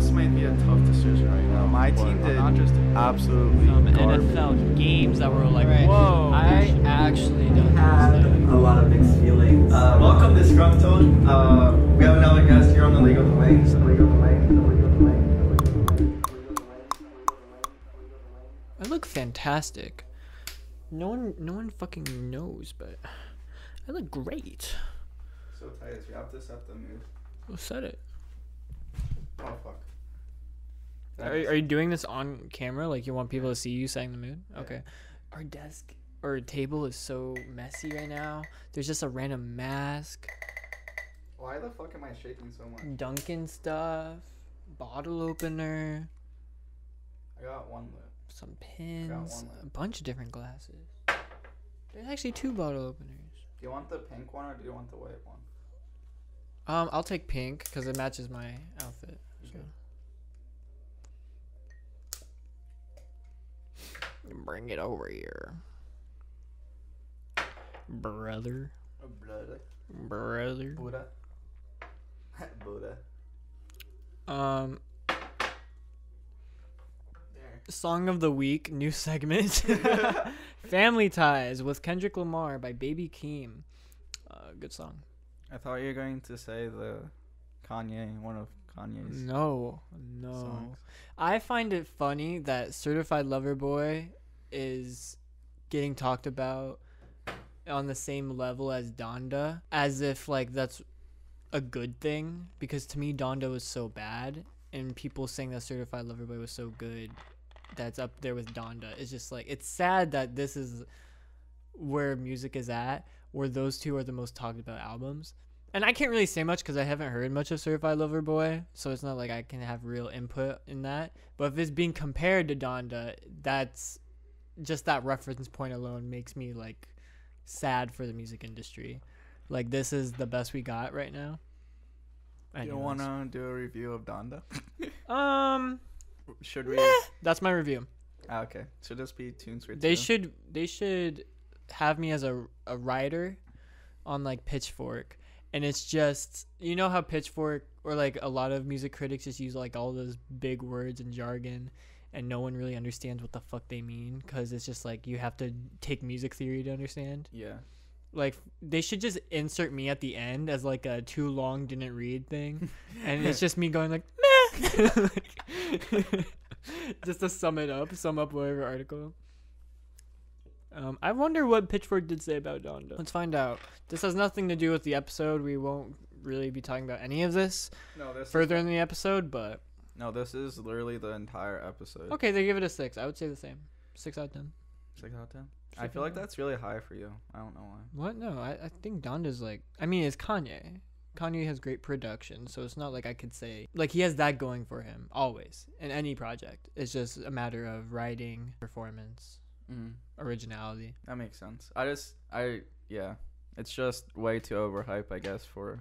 this might be a tough decision right now. my team did not just absolutely Some garbage. NFL games that were like, Right. whoa. I actually don't had understand. a lot of mixed feelings. Uh, welcome to Scrumtoad. Uh, we have another guest here on the League of the the Wings. I look fantastic. No one, no one fucking knows, but I look great. So Titus, we have to set the mood. Who said it? Oh fuck. Are, are you doing this on camera? Like you want people to see you saying the mood? Yeah. Okay. Our desk or table is so messy right now. There's just a random mask, Why the fuck am I shaking so much? Dunkin' stuff, bottle opener, I got one lip. some pins, one a bunch of different glasses. There's actually two bottle openers. Do you want the pink one or do you want the white one? Um, I'll take pink because it matches my outfit. So. Bring it over here, brother, brother. brother. Buddha. Buddha. Um, There. song of the week, new segment. Family Ties with Kendrick Lamar by Baby Keem. Uh, good song. I thought you were going to say the Kanye, one of Kanye's No, no. songs. I find it funny that Certified Lover Boy is getting talked about on the same level as Donda, as if like that's a good thing. Because to me, Donda was so bad, and people saying that Certified Lover Boy was so good, that's up there with Donda. It's just like it's sad that this is where music is at, where those two are the most talked about albums. And I can't really say much because I haven't heard much of Certified Lover Boy, so it's not like I can have real input in that. But if it's being compared to Donda, that's just that reference point alone makes me like sad for the music industry. Like this is the best we got right now. Do you Anyways. want to do a review of Donda? Um, Should we? that's my review. Ah, okay. Should this be tunes for They two? should they should have me as a a writer on like Pitchfork, and it's just you know how Pitchfork or like a lot of music critics just use like all those big words and jargon, and no one really understands what the fuck they mean because it's just like you have to take music theory to understand. Yeah. Like they should just insert me at the end as like a too long didn't read thing, and it's just me going like meh, Like, just to sum it up, sum up whatever article. Um, I wonder what Pitchfork did say about Donda. Let's find out. This has nothing to do with the episode. We won't really be talking about any of this No, this further in the episode, but No, this is literally the entire episode. okay, they give it a six. I would say the same. Six out of ten. Six out of ten. I feel like that's really high for you. I don't know why. What? No, I, I think Donda's like. I mean, it's Kanye. Kanye has great production, so it's not like I could say like he has that going for him always in any project. It's just a matter of writing, performance, Mm, originality. that makes sense. I just, I, yeah, it's just way too overhyped, I guess, for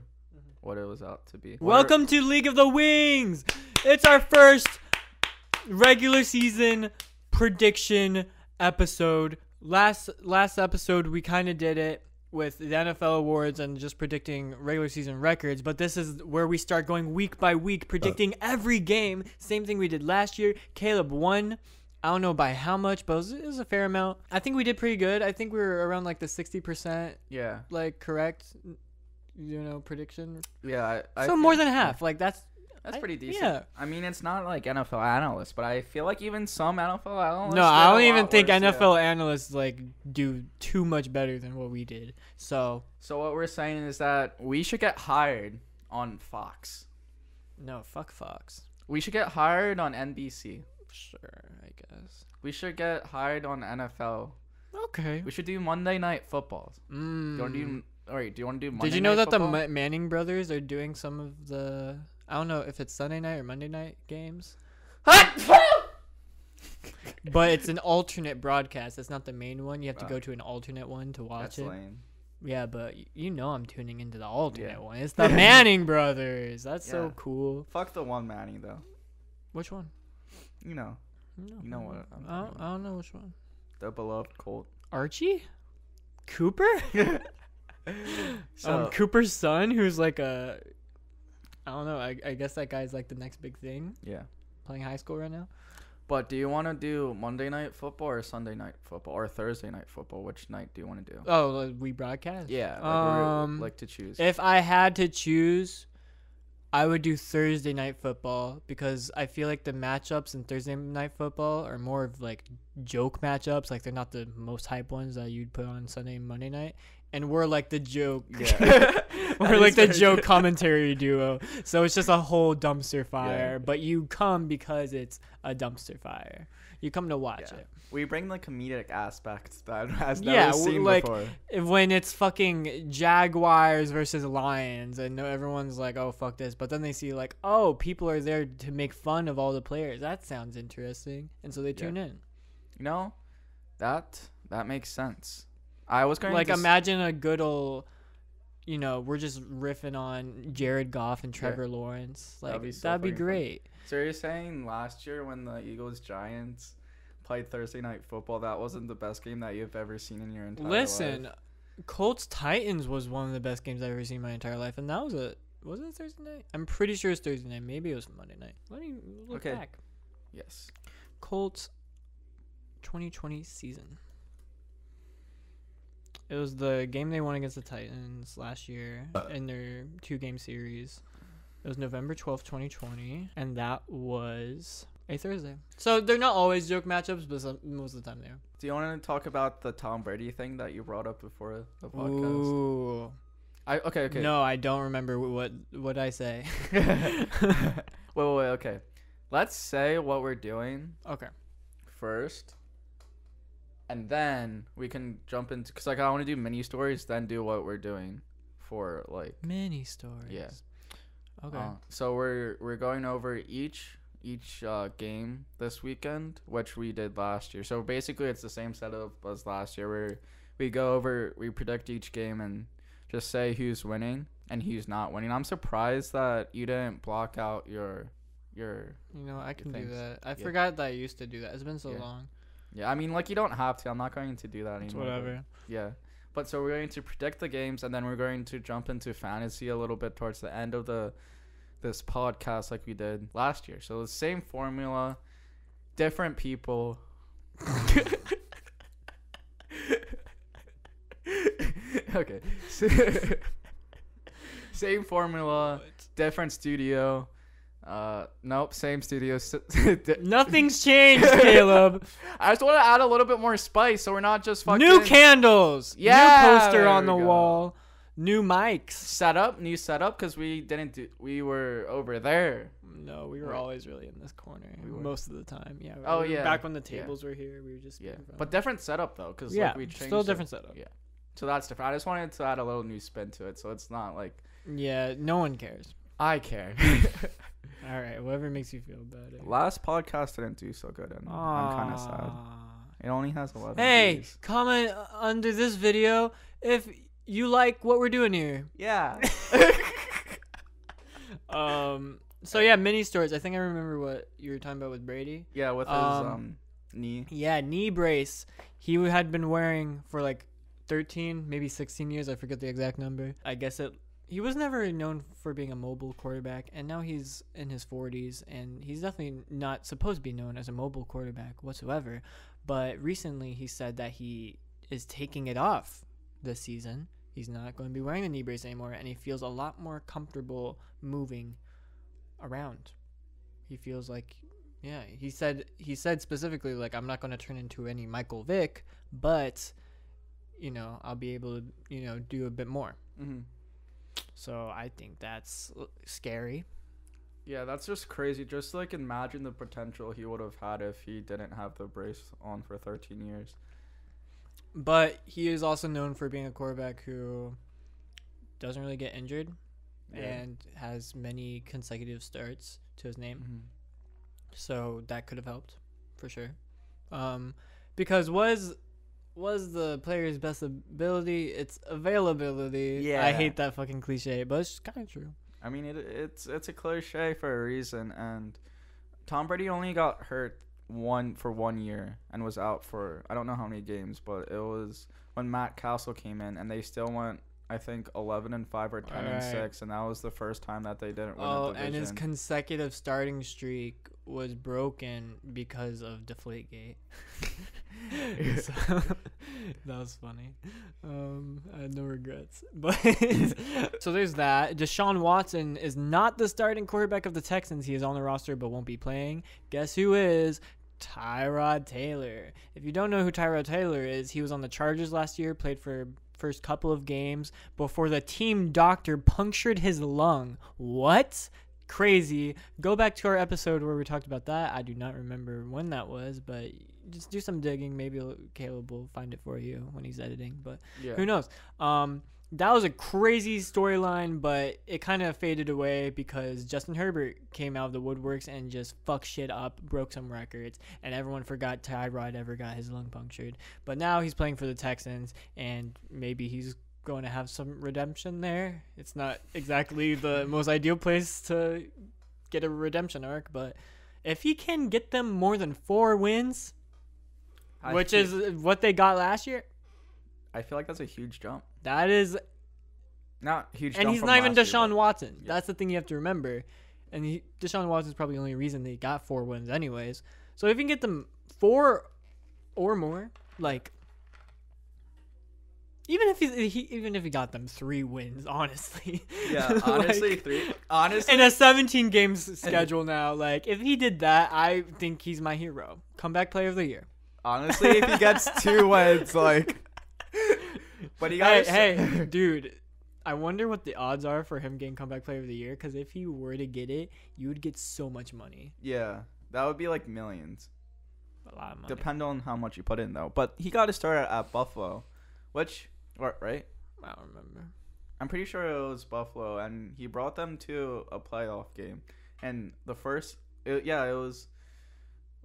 what it was out to be. What are- Welcome to League of the Wings. It's our first regular season prediction episode. Last last episode we kind of did it with the NFL awards and just predicting regular season records, but this is where we start going week by week predicting uh. every game. Same thing we did last year. Caleb won. I don't know by how much, but it was, it was a fair amount. I think we did pretty good. I think we were around like the 60% Yeah, like correct you know prediction yeah. I, I so feel- more than half. Like that's That's I- pretty decent. yeah. I mean, it's not like NFL analysts, but I feel like even some NFL analysts. no. I don't even think worse, yeah. NFL analysts like do too much better than what we did. So So what we're saying is that we should get hired on Fox. no, fuck Fox. We should get hired on NBC. Sure, I guess. We should get hired on NFL. Okay. We should do Monday Night Football. Do Mm. you want to do? All right. Do you want to do? Monday Did you know that the Football? Ma- Manning brothers are doing some of the? I don't know if it's Sunday night or Monday night games, but it's an alternate broadcast. It's not the main one. You have to go to an alternate one to watch That's it. lame. Yeah, but you know I'm tuning into the alternate Yeah. one. It's the Manning brothers. That's so cool. Fuck the one Manning though. Which one? You know No, You know what I'm I don't, I don't know which one. the beloved Colt. Archie? Cooper? So um, Cooper's son, who's like a. I don't know. I, I guess that guy's like the next big thing Yeah. playing high school right now. But do you want to do Monday night football or Sunday night football or Thursday night football? Which night do you want to do? Oh, like, we broadcast. Yeah, like, Um, like to choose. If I had to choose, I would do Thursday night football because I feel like the matchups in Thursday night football are more of like joke matchups. Like they're not the most hype ones that you'd put on Sunday and Monday night. And we're like the joke. Yeah. we're like the joke true. commentary duo. So it's just a whole dumpster fire. But you come because it's a dumpster fire. You come to watch Yeah. it. we bring the comedic aspects that has Yeah, never w- seen like- before. When it's fucking Jaguars versus Lions and everyone's like, "Oh fuck this," but then they see like, "Oh, people are there to make fun of all the players." That sounds interesting, and so they tune in. You know, that that makes sense. I was going Like to imagine a good old, you know, we're just riffing on Jared Goff and Yeah. Trevor Lawrence. Like That'd that'd be be, so fucking fun. great. So you're saying last year when the Eagles Giants played Thursday night football, that wasn't the best game that you've ever seen in your entire Listen, life? Listen, Colts Titans was one of the best games I've ever seen in my entire life, and that was a was it Thursday night? I'm pretty sure it's Thursday night. Maybe it was Monday night. Let me look Okay. back. Yes. Colts 2020 season. It was the game they won against the Titans last year uh. in their two game series. It was November 12th, 2020, and that was a Thursday. So they're not always joke matchups, but some, most of the time they are. Do you want to talk about the Tom Brady thing that you brought up before the podcast? Ooh. I okay okay. No, I don't remember what what I say. wait, wait wait okay. Let's say what we're doing okay. first, and then we can jump into because like I want to do mini stories, then do what we're doing for like Mini stories. Yeah. Okay. Uh, so we're we're going over each each uh, game this weekend, which we did last year. So basically, it's the same setup as last year. Where we go over, we predict each game and just say who's winning and who's not winning. I'm surprised that you didn't block out your your. you know, I can do that. I Yeah. forgot that I used to do that. It's been so Yeah. long. Yeah, I mean, like you don't have to. I'm not going to do that It's anymore. but- whatever. Yeah. But so we're going to predict the games and then we're going to jump into fantasy a little bit towards the end of the this podcast like we did last year. So the same formula, different people. okay. same formula, different studio. Uh nope, same studio. Nothing's changed, Caleb. I just want to add a little bit more spice so we're not just fucking New candles. Yeah, New poster on the go. wall. New mics. setup, new setup, because we didn't do. We were over there. No, we were always really in this corner We most of the time. Yeah. we Oh, yeah, Back when the yeah. tables were here, we were just Yeah, but different setup though, because yeah, like we changed. still it. different setup. Yeah. So that's different. I just wanted to add a little new spin to it, so it's not like Yeah, no one cares. I care. All right, whatever makes you feel better. Last podcast didn't do so good, and I'm kind of sad. It only has 11 Hey, views. comment under this video if you like what we're doing here. Yeah. Um. So yeah, mini stories. I think I remember what you were talking about with Brady. yeah, with his Um, um, knee. Yeah, knee brace. He had been wearing for like 13, maybe 16 years. I forget the exact number. I guess it. He was never known for being a mobile quarterback, and now he's in his 40s, and he's definitely not supposed to be known as a mobile quarterback whatsoever. But recently, he said that he is taking it off this season. He's not going to be wearing the knee brace anymore, and he feels a lot more comfortable moving around. He feels like yeah, he said he said specifically like I'm not going to turn into any Michael Vick, but you know, I'll be able to, you know, do a bit more. hmm So I think that's scary. Yeah, that's just crazy. Just like imagine the potential he would have had if he didn't have the brace on for 13 years. But he is also known for being a quarterback who doesn't really get injured Yeah. and has many consecutive starts to his name. Mhm. So that could have helped for sure. Um, because was was the player's best ability its availability. Yeah, I hate that fucking cliche, but it's kind of true. I mean, it, it's it's a cliche for a reason, and Tom Brady only got hurt one for one year and was out for I don't know how many games, but it was when Matt Cassel came in, and they still went I think 11 and 5 or 10 and 6 and that was the first time that they didn't win Oh, and his consecutive starting streak was broken because of Deflategate. so, that was funny. Um, I had no regrets. But so there's that. Deshaun Watson is not the starting quarterback of the Texans. He is on the roster but won't be playing. Guess who is? Tyrod Taylor. If you don't know who Tyrod Taylor is, he was on the Chargers last year, played for first couple of games before the team doctor punctured his lung. What? Crazy. Go back to our episode where we talked about that. I do not remember when that was, but just do some digging. Maybe Caleb will find it for you when he's editing. But yeah. who knows? Um, that was a crazy storyline, but it kind of faded away because Justin Herbert came out of the woodworks and just fucked shit up, broke some records, and everyone forgot Tyrod ever got his lung punctured. But now he's playing for the Texans, and maybe he's going to have some redemption there. It's not exactly the most ideal place to get a redemption arc, but if he can get them more than four wins, I which feel- is what they got last year, I feel like that's a huge jump. that is Not huge and he's not even last year, Deshaun Watson. Yeah. That's the thing you have to remember. And he, Deshaun Watson's probably the only reason they got four wins, anyways. So if you can get them four or more, like even if he, he even if he got them three wins, honestly. Yeah, Like, honestly, three. Honestly, in a 17 games schedule now, like if he did that, I think he's my hero. Comeback player of the year. honestly, if he gets two wins, like, but he got Hey, hey, dude. I wonder what the odds are for him getting comeback player of the year. Because if he were to get it, you would get so much money. yeah, that would be like millions. A lot of money. Depend on how much you put in though. But he got to start at, at Buffalo, which or- right? I don't remember. I'm pretty sure it was Buffalo, and he brought them to a playoff game. And the first, it, yeah, it was.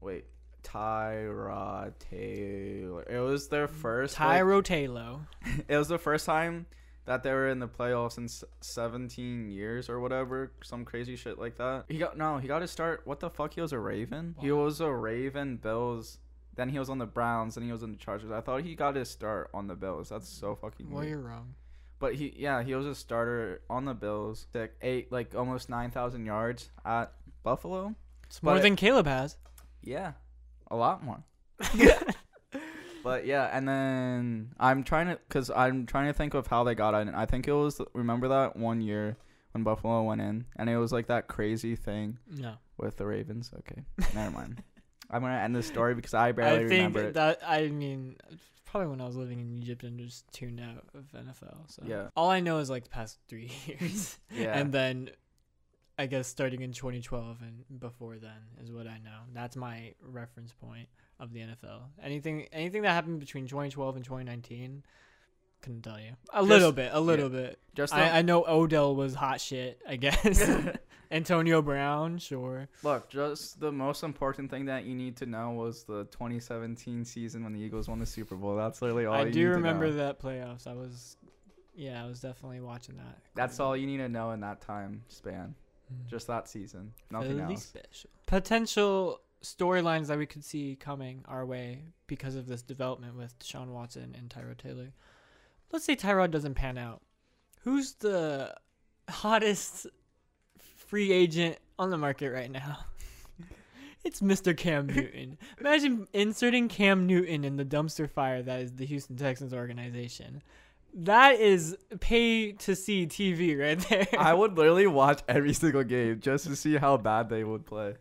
Wait, Tyrod Taylor. It was their first. like- Taylor. it was the first time that they were in the playoffs in 17 years or whatever, some crazy shit like that. He got no, he got to start. What the fuck? He was a Raven. He was a Raven, Bills. Then he was on the Browns. Then he was in the Chargers. I thought he got his start on the Bills. That's so fucking Well, weird. you're wrong. But he, yeah, he was a starter on the Bills. Like eight, like almost 9,000 yards at Buffalo. It's more But- than Caleb has. Yeah, a lot more. But yeah, and then I'm trying to, cause I'm trying to think of how they got in. I think it was remember that one year when Buffalo went in, and it was like that crazy thing No. with the Ravens. Okay, never mind. I'm gonna end the story because I barely I think remember it. that I mean probably when I was living in Egypt and just tuned out of NFL. So Yeah. all I know is like the past three years, Yeah. and then I guess starting in 2012 and before then is what I know. That's my reference point of the NFL. Anything anything that happened between 2012 and 2019, couldn't tell you. A little bit, a little bit. Just I, I know Odell was hot shit. I guess Antonio Brown, sure. look, just the most important thing that you need to know was the 2017 season when the Eagles won the Super Bowl. That's literally all I you do need to remember that playoffs. I was, yeah, I was definitely watching that. That's all you need to know in that time span. Mm. Just that season, nothing else. special. Potential storylines that we could see coming our way because of this development with Deshaun Watson and Tyrod Taylor. Let's say Tyrod doesn't pan out. Who's the hottest free agent on the market right now? It's Mr. Cam Newton. Imagine inserting Cam Newton in the dumpster fire that is the Houston Texans organization. That is pay to see TV right there. I would literally watch every single game just to see how bad they would play.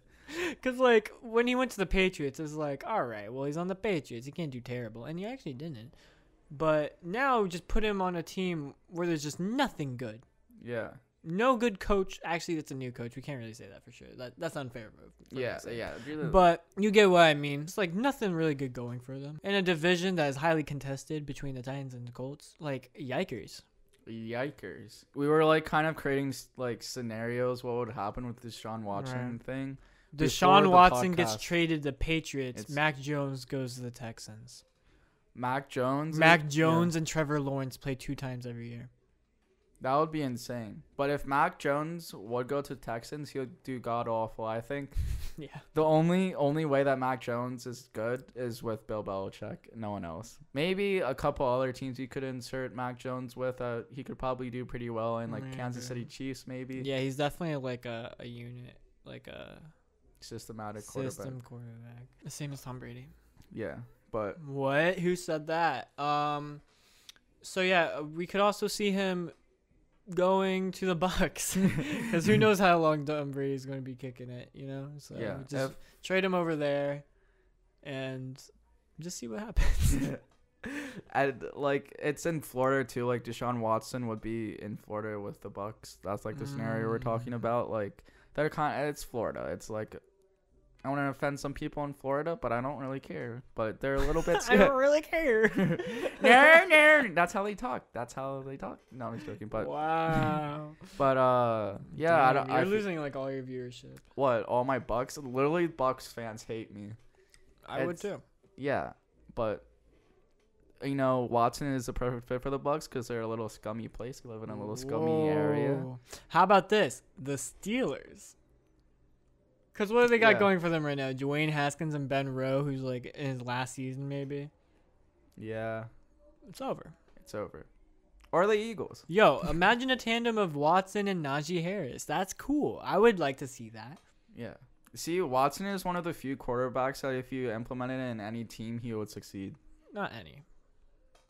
Because, like, when he went to the Patriots, it was like, all right, well, he's on the Patriots. He can't do terrible. And he actually didn't. But now, just put him on a team where there's just nothing good. Yeah. No good coach. Actually, that's a new coach. We can't really say that for sure. That That's unfair. Yeah, yeah. really- But you get what I mean. It's like nothing really good going for them. In a division that is highly contested between the Titans and the Colts, like, yikers. Yikers. We were like kind of creating like scenarios what would happen with Deshaun Watson Right. thing. Deshaun Watson gets traded to the Patriots. Mac Jones goes to the Texans. Mac Jones. Mac Jones and Trevor Lawrence play two times every year. That would be insane. But if Mac Jones would go to Texans, he would do god awful. I think Yeah. the only only way that Mac Jones is good is with Bill Belichick. No one else. Maybe a couple other teams you could insert Mac Jones with. Uh, he could probably do pretty well in like Kansas City Chiefs. Maybe Yeah, he's definitely like a, a unit, like a systematic quarterback. system quarterback. The same as Tom Brady. Yeah, but What? Who said that? Um, so yeah, uh, we could also see him going to the Bucks, because who knows how long Tom Brady's going to be kicking it, you know? So yeah, just if- trade him over there, and just see what happens. and like it's in Florida too. Like Deshaun Watson would be in Florida with the Bucks. That's like the scenario we're talking Mm. about. Like they're kind. It's Florida. It's like I want to offend some people in Florida, but I don't really care. But they're a little bit. I don't really care. no, no. That's how they talk. That's how they talk. No, I'm just joking. But wow. but uh, yeah. I Damn, don't. You're I fe- losing like all your viewership. what? All my Bucks. Literally, Bucks fans hate me. I would too. Yeah, but you know Watson is a perfect fit for the Bucks because they're a little scummy place. We live in a little scummy area. How about this? The Steelers. Because what do they got Yeah. going for them right now? Dwayne Haskins and Ben Rowe, who's like in his last season, maybe. Yeah, It's over. it's over. Or the Eagles. Yo, imagine a tandem of Watson and Najee Harris. That's cool. I would like to see that. Yeah. See, Watson is one of the few quarterbacks that if you implemented it in any team, he would succeed. Not any.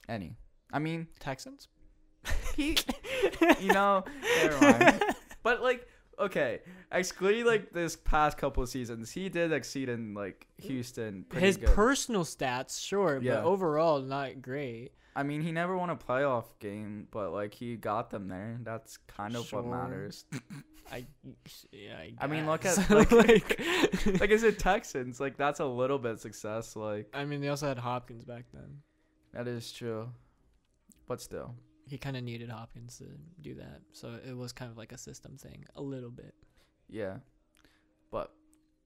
Any. I mean, Texans? he, you know, never mind. But like, okay, excluding like this past couple of seasons, he did exceed in like Houston. His good. personal stats, sure, Yeah. but overall, not great. I mean, he never won a playoff game, but like he got them there. That's kind of what matters. I, yeah, I, I mean, look at- like- like, like I said, Texans. Like that's a little bit success. Like I mean, they also had Hopkins back then. that is true, but still, he kind of needed Hopkins to do that. So it was kind of like a system thing, a little bit. yeah. But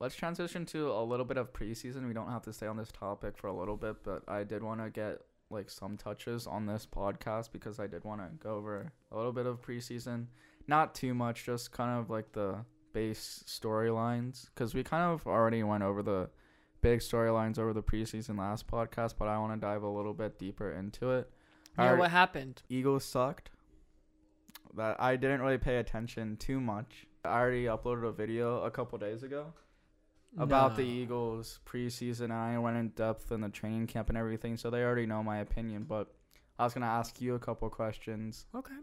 let's transition to a little bit of preseason. We don't have to stay on this topic for a little bit, but I did want to get like some touches on this podcast because I did want to go over a little bit of preseason. Not too much, just kind of like the base storylines because we kind of already went over the big storylines over the preseason last podcast, but I want to dive a little bit deeper into it. Yeah, what happened? Eagles sucked. That I didn't really pay attention too much. I already uploaded a video a couple days ago about the Eagles preseason, and I went in depth in the training camp and everything, so they already know my opinion. But I was gonna ask you a couple questions. Okay.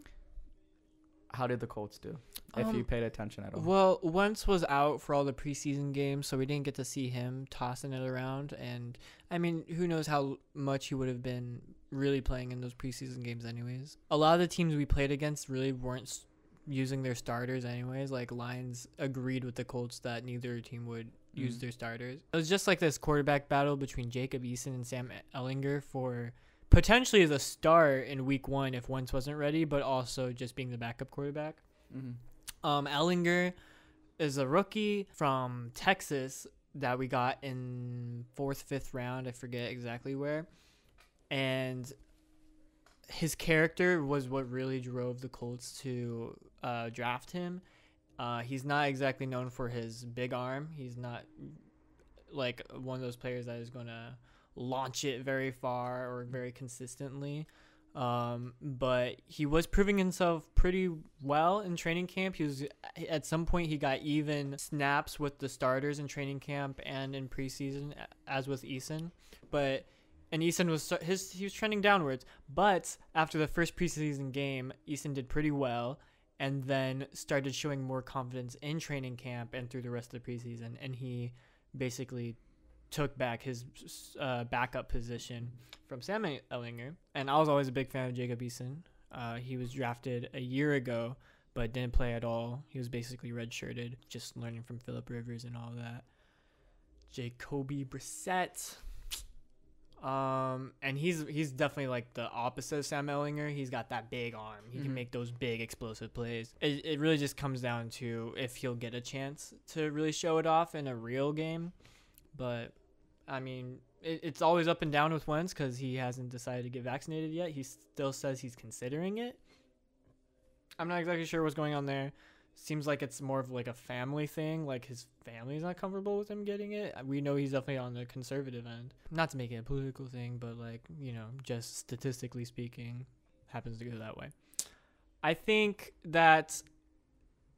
How did the Colts do? If you Um, paid attention at all. Well, Wentz was out for all the preseason games, so we didn't get to see him tossing it around. And I mean, who knows how much he would have been really playing in those preseason games, anyways. A lot of the teams we played against really weren't using their starters, anyways. Like Lions agreed with the Colts that neither team would use Mhm. their starters. It was just like this quarterback battle between Jacob Eason and Sam Ehlinger for potentially the start in Week One if Wentz wasn't ready, but also just being the backup quarterback. hmm Um, Ehlinger is a rookie from Texas that we got in fourth, fifth round. I forget exactly where. And his character was what really drove the Colts to uh, draft him. Uh, he's not exactly known for his big arm. He's not like one of those players that is going to launch it very far or very consistently. Um, but he was proving himself pretty well in training camp. He was at some point he got even snaps with the starters in training camp and in preseason, as with Eason. But and Eason was his he was trending downwards. But after the first preseason game, Eason did pretty well, and then started showing more confidence in training camp and through the rest of the preseason. And he basically took back his uh, backup position from Sam Ehlinger. And I was always a big fan of Jacob Eason. Uh, he was drafted a year ago, but didn't play at all. He was basically redshirted, just learning from Philip Rivers and all that. Jacoby Brissett. Um, and he's he's definitely like the opposite of Sam Ehlinger. He's got that big arm. He Mhm. can make those big explosive plays. It, it really just comes down to if he'll get a chance to really show it off in a real game. But I mean, it, it's always up and down with Wentz because he hasn't decided to get vaccinated yet. He still says he's considering it. I'm not exactly sure what's going on there. Seems like it's more of like a family thing. Like his family's not comfortable with him getting it. Uh, we know he's definitely on the conservative end. Not to make it a political thing, but like you know, just statistically speaking, happens to go that way. I think that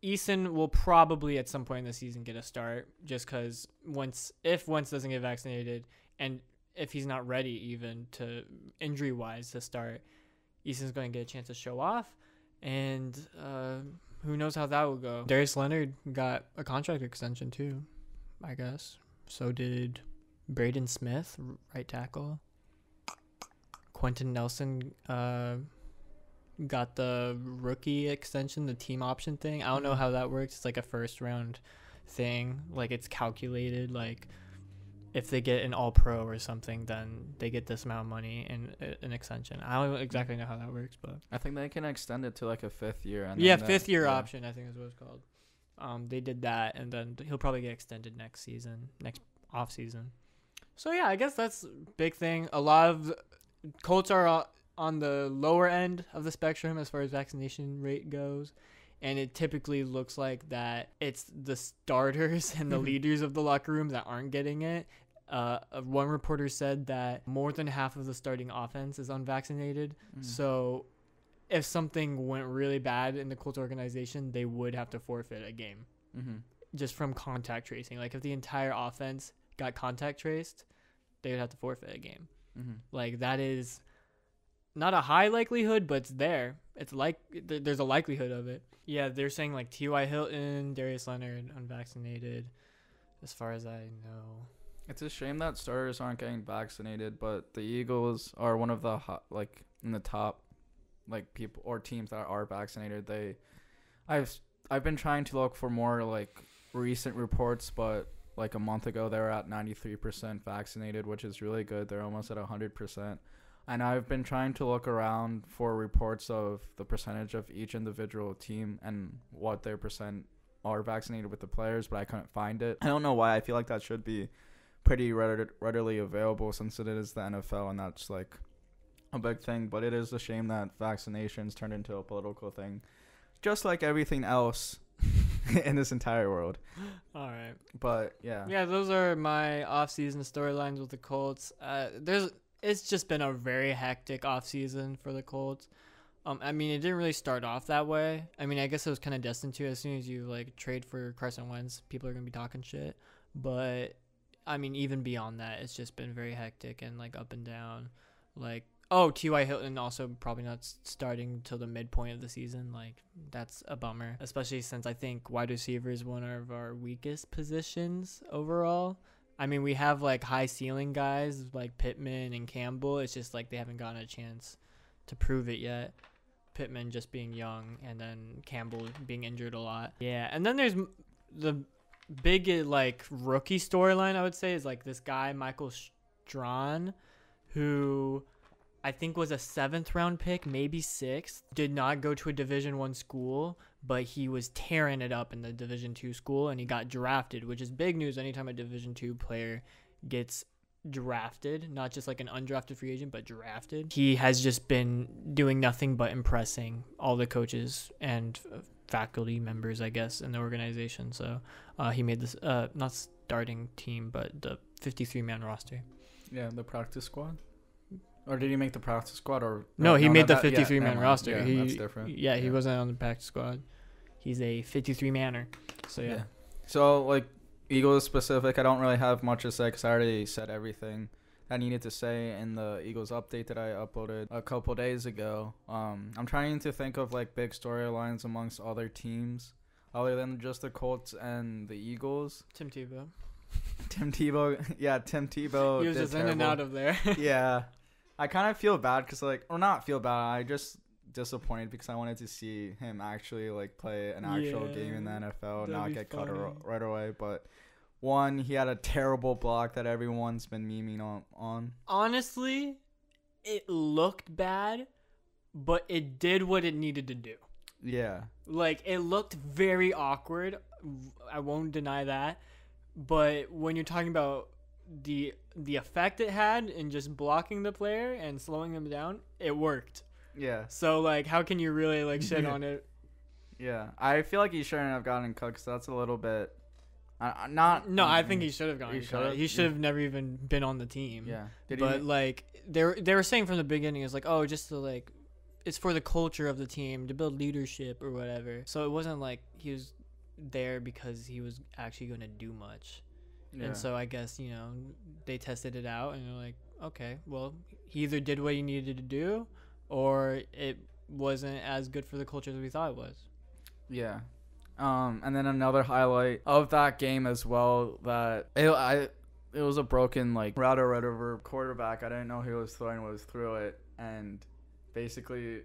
Eason will probably at some point in the season get a start, just because once if Wentz doesn't get vaccinated, and if he's not ready even to injury wise to start, Eason's going to get a chance to show off, and uh, who knows how that will go. Darius Leonard got a contract extension too, I guess. So did Braden Smith, right tackle. Quenton Nelson uh, got the rookie extension, the team option thing. I don't know how that works. It's like a first round thing. Like it's calculated. Like if they get an All Pro or something, then they get this amount of money and uh, an extension. I don't exactly know how that works, but I think they can extend it to like a fifth year. And yeah, then that- fifth year yeah. option. I think is what it's called. Um, they did that, and then he'll probably get extended next season, next off season. So yeah, I guess that's a big thing. A lot of Colts are on the lower end of the spectrum as far as vaccination rate goes. And it typically looks like that it's the starters and the leaders of the locker room that aren't getting it. Uh, one reporter said that more than half of the starting offense is unvaccinated. Mm. So if something went really bad in the Colts organization, they would have to forfeit a game Mhm. just from contact tracing. Like if the entire offense got contact traced, they would have to forfeit a game. Mhm. Like that is not a high likelihood, but it's there. It's like th- there's a likelihood of it. Yeah, they're saying like T.Y. Hilton, Darius Leonard, unvaccinated, as far as I know. It's a shame that starters aren't getting vaccinated, but the Eagles are one of the hot, like in the top, like people or teams that are vaccinated. They, I've I've been trying to look for more like recent reports, but like a month ago they were at 93% vaccinated, which is really good. They're almost at 100%. And I've been trying to look around for reports of the percentage of each individual team and what their percent are vaccinated with the players, but I couldn't find it. I don't know why. I feel like that should be pretty readily readily available since it is the NFL and that's like a big thing. But it is a shame that vaccinations turned into a political thing, just like everything else in this entire world. All right. But yeah, Yeah, those are my off-season storylines with the Colts. Uh, there's it's just been a very hectic off-season for the Colts. Um, I mean, it didn't really start off that way. I mean, I guess it was kind of destined to. As soon as you like trade for Carson Wentz, people are gonna be talking shit. But I mean, even beyond that, it's just been very hectic and like up and down. Like, oh, T.Y. Hilton also probably not starting till the midpoint of the season. Like, that's a bummer, especially since I think wide receiver is one of our weakest positions overall. I mean, we have like high ceiling guys like Pittman and Campbell. It's just like they haven't gotten a chance to prove it yet. Pittman just being young, and then Campbell being injured a lot. Yeah, and then there's the big like rookie storyline. I would say is like this guy Michael Strachan, who I think was a seventh round pick, maybe sixth. Did not go to a Division One school, but he was tearing it up in the Division Two school, and he got drafted, which is big news anytime a Division Two player gets drafted, not just like an undrafted free agent, but drafted. He has just been doing nothing but impressing all the coaches and faculty members, I guess, in the organization. So uh, he made this uh, not starting team, but the 53 man roster. yeah, the practice squad. Or did he make the practice squad? Or No, he made the that- that- yeah, 53 man roster. Yeah, he, that's different. Yeah, he wasn't on the practice squad. He's a 53 manner. So yeah. So like Eagles specific, I don't really have much to say because I already said everything I needed to say in the Eagles update that I uploaded a couple days ago. Um, I'm trying to think of like big storylines amongst other teams other than just the Colts and the Eagles. Tim Tebow. Tim Tebow, yeah, Tim Tebow. he was just in and out of there. yeah, I kind of feel bad because like, or not feel bad. I just disappointed because I wanted to see him actually like play an actual game in the NFL, not be get cut funny. ro- right away. But one, he had a terrible block that everyone's been memeing on. on. Honestly, it looked bad, but it did what it needed to do. Yeah, Like it looked very awkward. I won't deny that. But when you're talking about the the effect it had in just blocking the player and slowing him down, it worked. yeah, So like how can you really like shit on it Yeah, I feel like he shouldn't have gotten cut because that's a little bit. Uh, uh, not. No, I think he should have gone. He cut. He should have never even been on the team. Yeah. Did but like they were, they were saying from the beginning, it's like, oh, just to like, it's for the culture of the team to build leadership or whatever. So it wasn't like he was there because he was actually going to do much. Yeah. And so I guess you know they tested it out and they're like, okay, well, he either did what he needed to do, or it wasn't as good for the culture as we thought it was. Yeah. Um, and then another highlight of that game as well that it, I it was a broken like route right over quarterback. I didn't know who was throwing was through it, and basically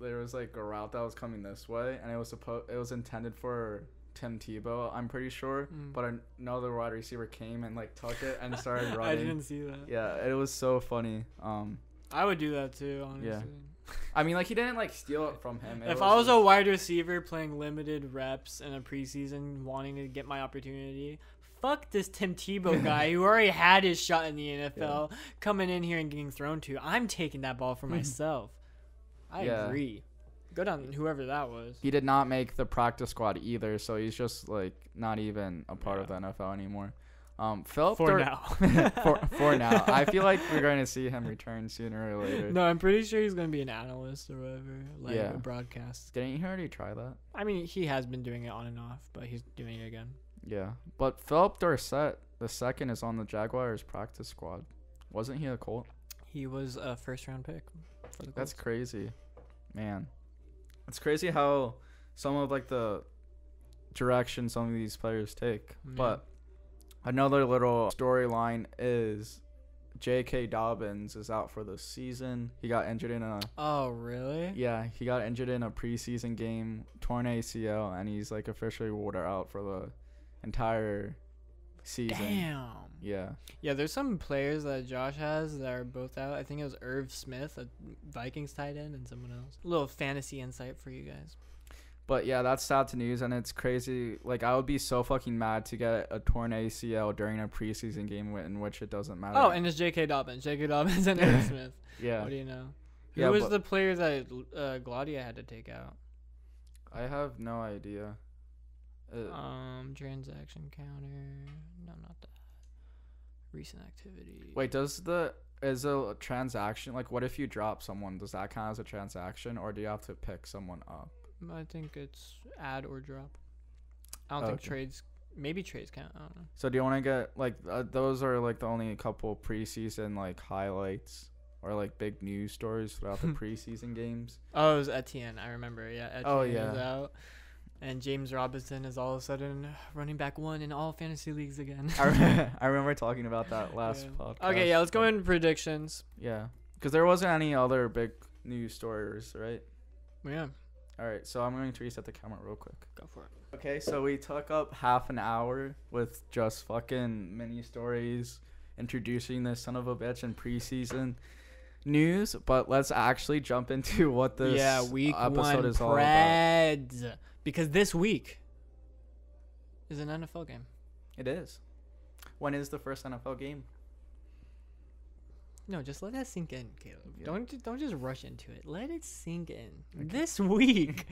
there was like a route that was coming this way, and it was supposed it was intended for Tim Tebow. I'm pretty sure, Mm. but another wide receiver came and like took it and started running. I didn't see that. yeah, it was so funny. Um, I would do that too, honestly. Yeah. I mean, like he didn't like steal it from him. It If I was a wide receiver playing limited reps in a preseason, wanting to get my opportunity, fuck this Tim Tebow guy who already had his shot in the NFL, coming in here and getting thrown to. I'm taking that ball for myself. I Yeah. agree. Good on whoever that was. he did not make the practice squad either, so he's just like not even a part of the NFL anymore. Um, Philip For Dur- now. for for now, I feel like we're going to see him return sooner or later. No, I'm pretty sure he's gonna be an analyst or whatever, like Yeah. a broadcast. Didn't he already try that? I mean, he has been doing it on and off, but he's doing it again. Yeah, but Phillip Dorsett the second is on the Jaguars practice squad. Wasn't he a Colt? He was a first round pick. That's crazy, man. It's crazy how some of like the direction some of these players take. Yeah. But another little storyline is J.K. Dobbins is out for the season. He got injured in a Oh really? yeah, he got injured in a preseason game, torn ACL, and he's like officially ruled out for the entire season. Damn. Yeah. Yeah, there's some players that Josh has that are both out. I think it was Irv Smith, a Vikings tight end, and someone else. A little fantasy insight for you guys. But yeah, that's sad to news, and it's crazy. Like I would be so fucking mad to get a torn ACL during a preseason game in which it doesn't matter. Oh, and it's J.K. Dobbins. J.K. Dobbins and Irv Smith. yeah, What do you know? Who Yeah, was the player that uh, Glaudia had to take out? I have no idea. Uh, Um, transaction counter. No, not that. Recent activity. wait, does the is a transaction like what if you drop someone? Does that count as a transaction, or do you have to pick someone up? I think it's add or drop. I don't think trades. Maybe trades count. I don't know. So do you want to get like uh, those are like the only couple preseason like highlights or like big news stories throughout the preseason games? Oh, it was Etienne. I remember. Yeah, Etienne Oh, was yeah. out. And James Robinson is all of a sudden running back one in all fantasy leagues again. I, remember talking about that last Yeah. podcast. Okay, yeah, let's go into predictions. Yeah, because there wasn't any other big news stories, right? Yeah, All right, so I'm going to reset the camera real quick. go for it. Okay, so we took up half an hour with just fucking mini stories introducing this son of a bitch in preseason news, but let's actually jump into what this yeah, week episode one is all about. Because this week is an NFL game. It is. When is the first NFL game? No, just let that sink in, Caleb. Yeah. Don't don't just rush into it. Let it sink in. Okay. This week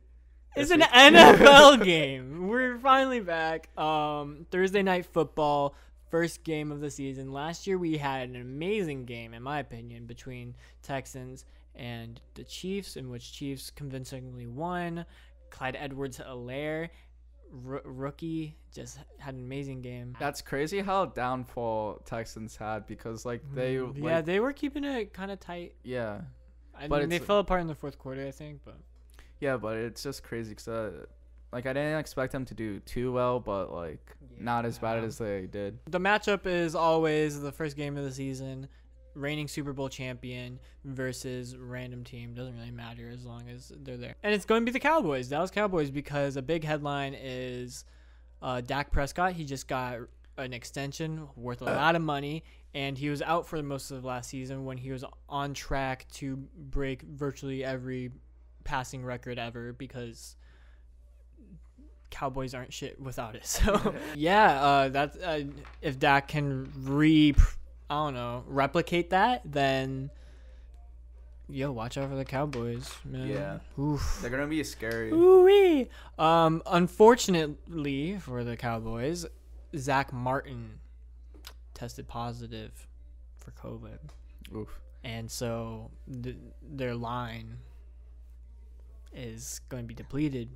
is an. NFL game. We're finally back. Um, Thursday night football, first game of the season. Last year we had an amazing game, in my opinion, between Texans and the Chiefs, in which Chiefs convincingly won. Clyde Edwards-Helaire, r- rookie, just had an amazing game. That's crazy how downfall Texans had because like they Mm, like, yeah, they were keeping it kind of tight. yeah I But mean, they fell apart in the fourth quarter, I think, but yeah, but it's just crazy because uh, like I didn't expect them to do too well, but like not as bad as they did. the matchup is always the first game of the season, reigning Super Bowl champion versus random team. Doesn't really matter as long as they're there. And it's going to be the Cowboys, Dallas Cowboys, because a big headline is uh, Dak Prescott. He just got an extension worth a lot of money, and he was out for most of last season when he was on track to break virtually every passing record ever because Cowboys aren't shit without it. So yeah, uh, that's uh, if Dak can re, I don't know, replicate that, then Yo, watch out for the Cowboys, man. Yeah. Oof. They're gonna be scary. Ooh-wee. Um, unfortunately for the Cowboys, Zack Martin tested positive for COVID, Oof. and so th- their line is going to be depleted.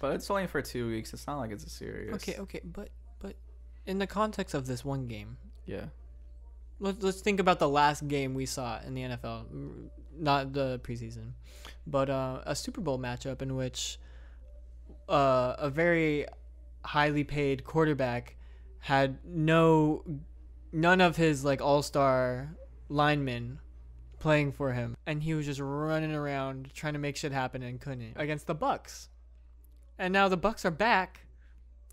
But it's only for two weeks. It's not like it's a serious. Okay, okay, but but in the context of this one game, Yeah. Let's let's think about the last game we saw in the NFL, mm, not the preseason, but uh, a Super Bowl matchup in which uh, a very highly paid quarterback had no none of his like all-star linemen playing for him and he was just running around trying to make shit happen and couldn't against the bucks and now the bucks are back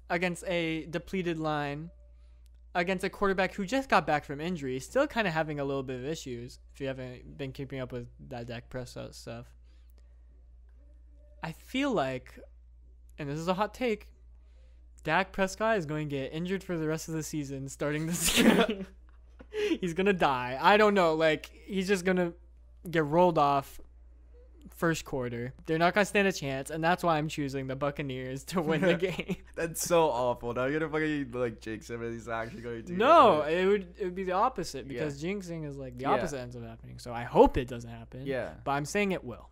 against a depleted line against a quarterback who just got back from injury, still kind of having a little bit of issues. If you haven't been keeping up with that Dak Prescott stuff, I feel like, and this is a hot take, Dak Prescott is going to get injured for the rest of the season, starting this game. he's gonna die. I don't know. Like he's just gonna get rolled off first quarter. They're not gonna stand a chance, and that's why I'm choosing the Buccaneers to win the game. That's so awful. Now you're gonna fucking like jinx him and he's actually going to. No, it would it would be the opposite Yeah. because jinxing is like the Yeah. opposite ends up happening. So I hope it doesn't happen. Yeah. But I'm saying it will.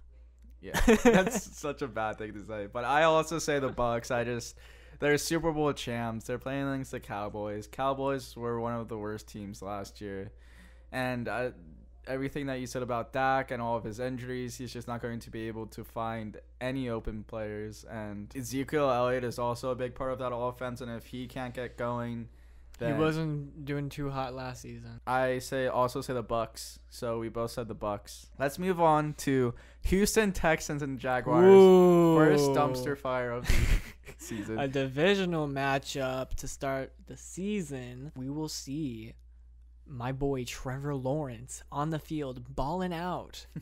Yeah. That's such a bad thing to say. But I also say the Bucks. I just they're Super Bowl champs. They're playing against the Cowboys. Cowboys were one of the worst teams last year, and I, everything that you said about Dak and all of his injuries, he's just not going to be able to find any open players. And Ezekiel Elliott is also a big part of that offense. And if he can't get going, then He wasn't doing too hot last season. I say also say the Bucks. So we both said the Bucks. Let's move on to Houston Texans and Jaguars. First dumpster fire of the season. A divisional matchup to start the season. We will see my boy Trevor Lawrence on the field balling out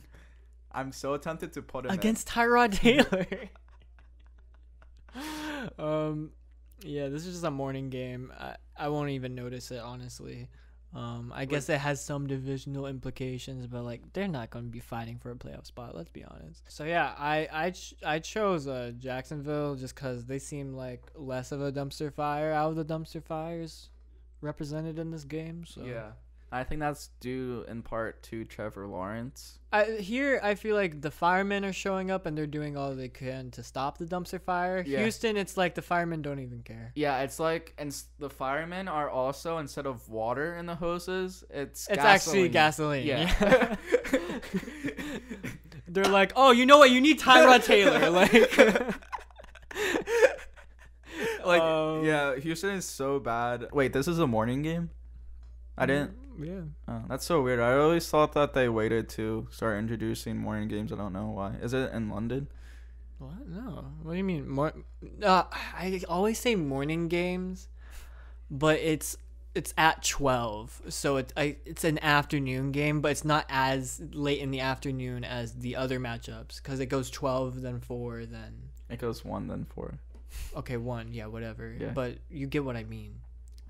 I'm so tempted to put him in. against Tyrod Taylor. um, yeah, this is just a morning game. I, I won't even notice it honestly. Um, I guess it has some divisional implications, but like they're not going to be fighting for a playoff spot. Let's be honest. So yeah, I I ch- I chose uh, Jacksonville just because they seem like less of a dumpster fire out of the dumpster fires represented in this game. So Yeah. I think that's due in part to Trevor Lawrence. I, here, I feel like the firemen are showing up and they're doing all they can to stop the dumpster fire. Yeah. Houston, it's like the firemen don't even care. Yeah, it's like and the firemen are also instead of water in the hoses, it's It's actually gasoline. Yeah. they're like, oh, you know what? You need Tyrod Taylor. Like, like Um, yeah, Houston is so bad. Wait, this is a morning game? I didn't Yeah. Oh, that's so weird. I always thought that they waited to start introducing morning games. I don't know why. Is it in London? What? No. What do you mean? More? Uh, I always say morning games, but it's it's at twelve, so it's I, it's an afternoon game, but it's not as late in the afternoon as the other matchups because it goes twelve, then four, then It goes one then four. Okay, one, yeah, whatever. Yeah. But you get what I mean.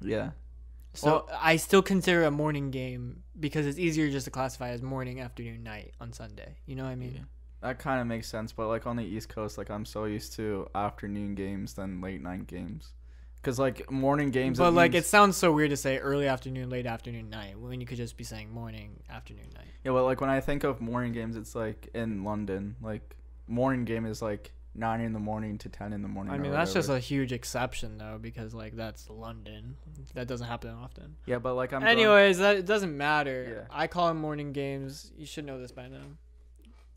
Yeah. So I still consider a morning game because it's easier just to classify as morning, afternoon, night on Sunday. You know what I mean? Yeah. That kind of makes sense, but like on the East Coast, like I'm so used to afternoon games than late night games. Cause like morning games, But like it sounds so weird to say early afternoon, late afternoon, night when you could just be saying morning, afternoon, night. yeah, but like when I think of morning games, it's like in London. Like morning game is like nine in the morning to ten in the morning. I mean that's just a huge exception though because like that's London. That doesn't happen often. yeah, but like I'm going- Anyways, that it doesn't matter. Yeah. I call them morning games. You should know this by now.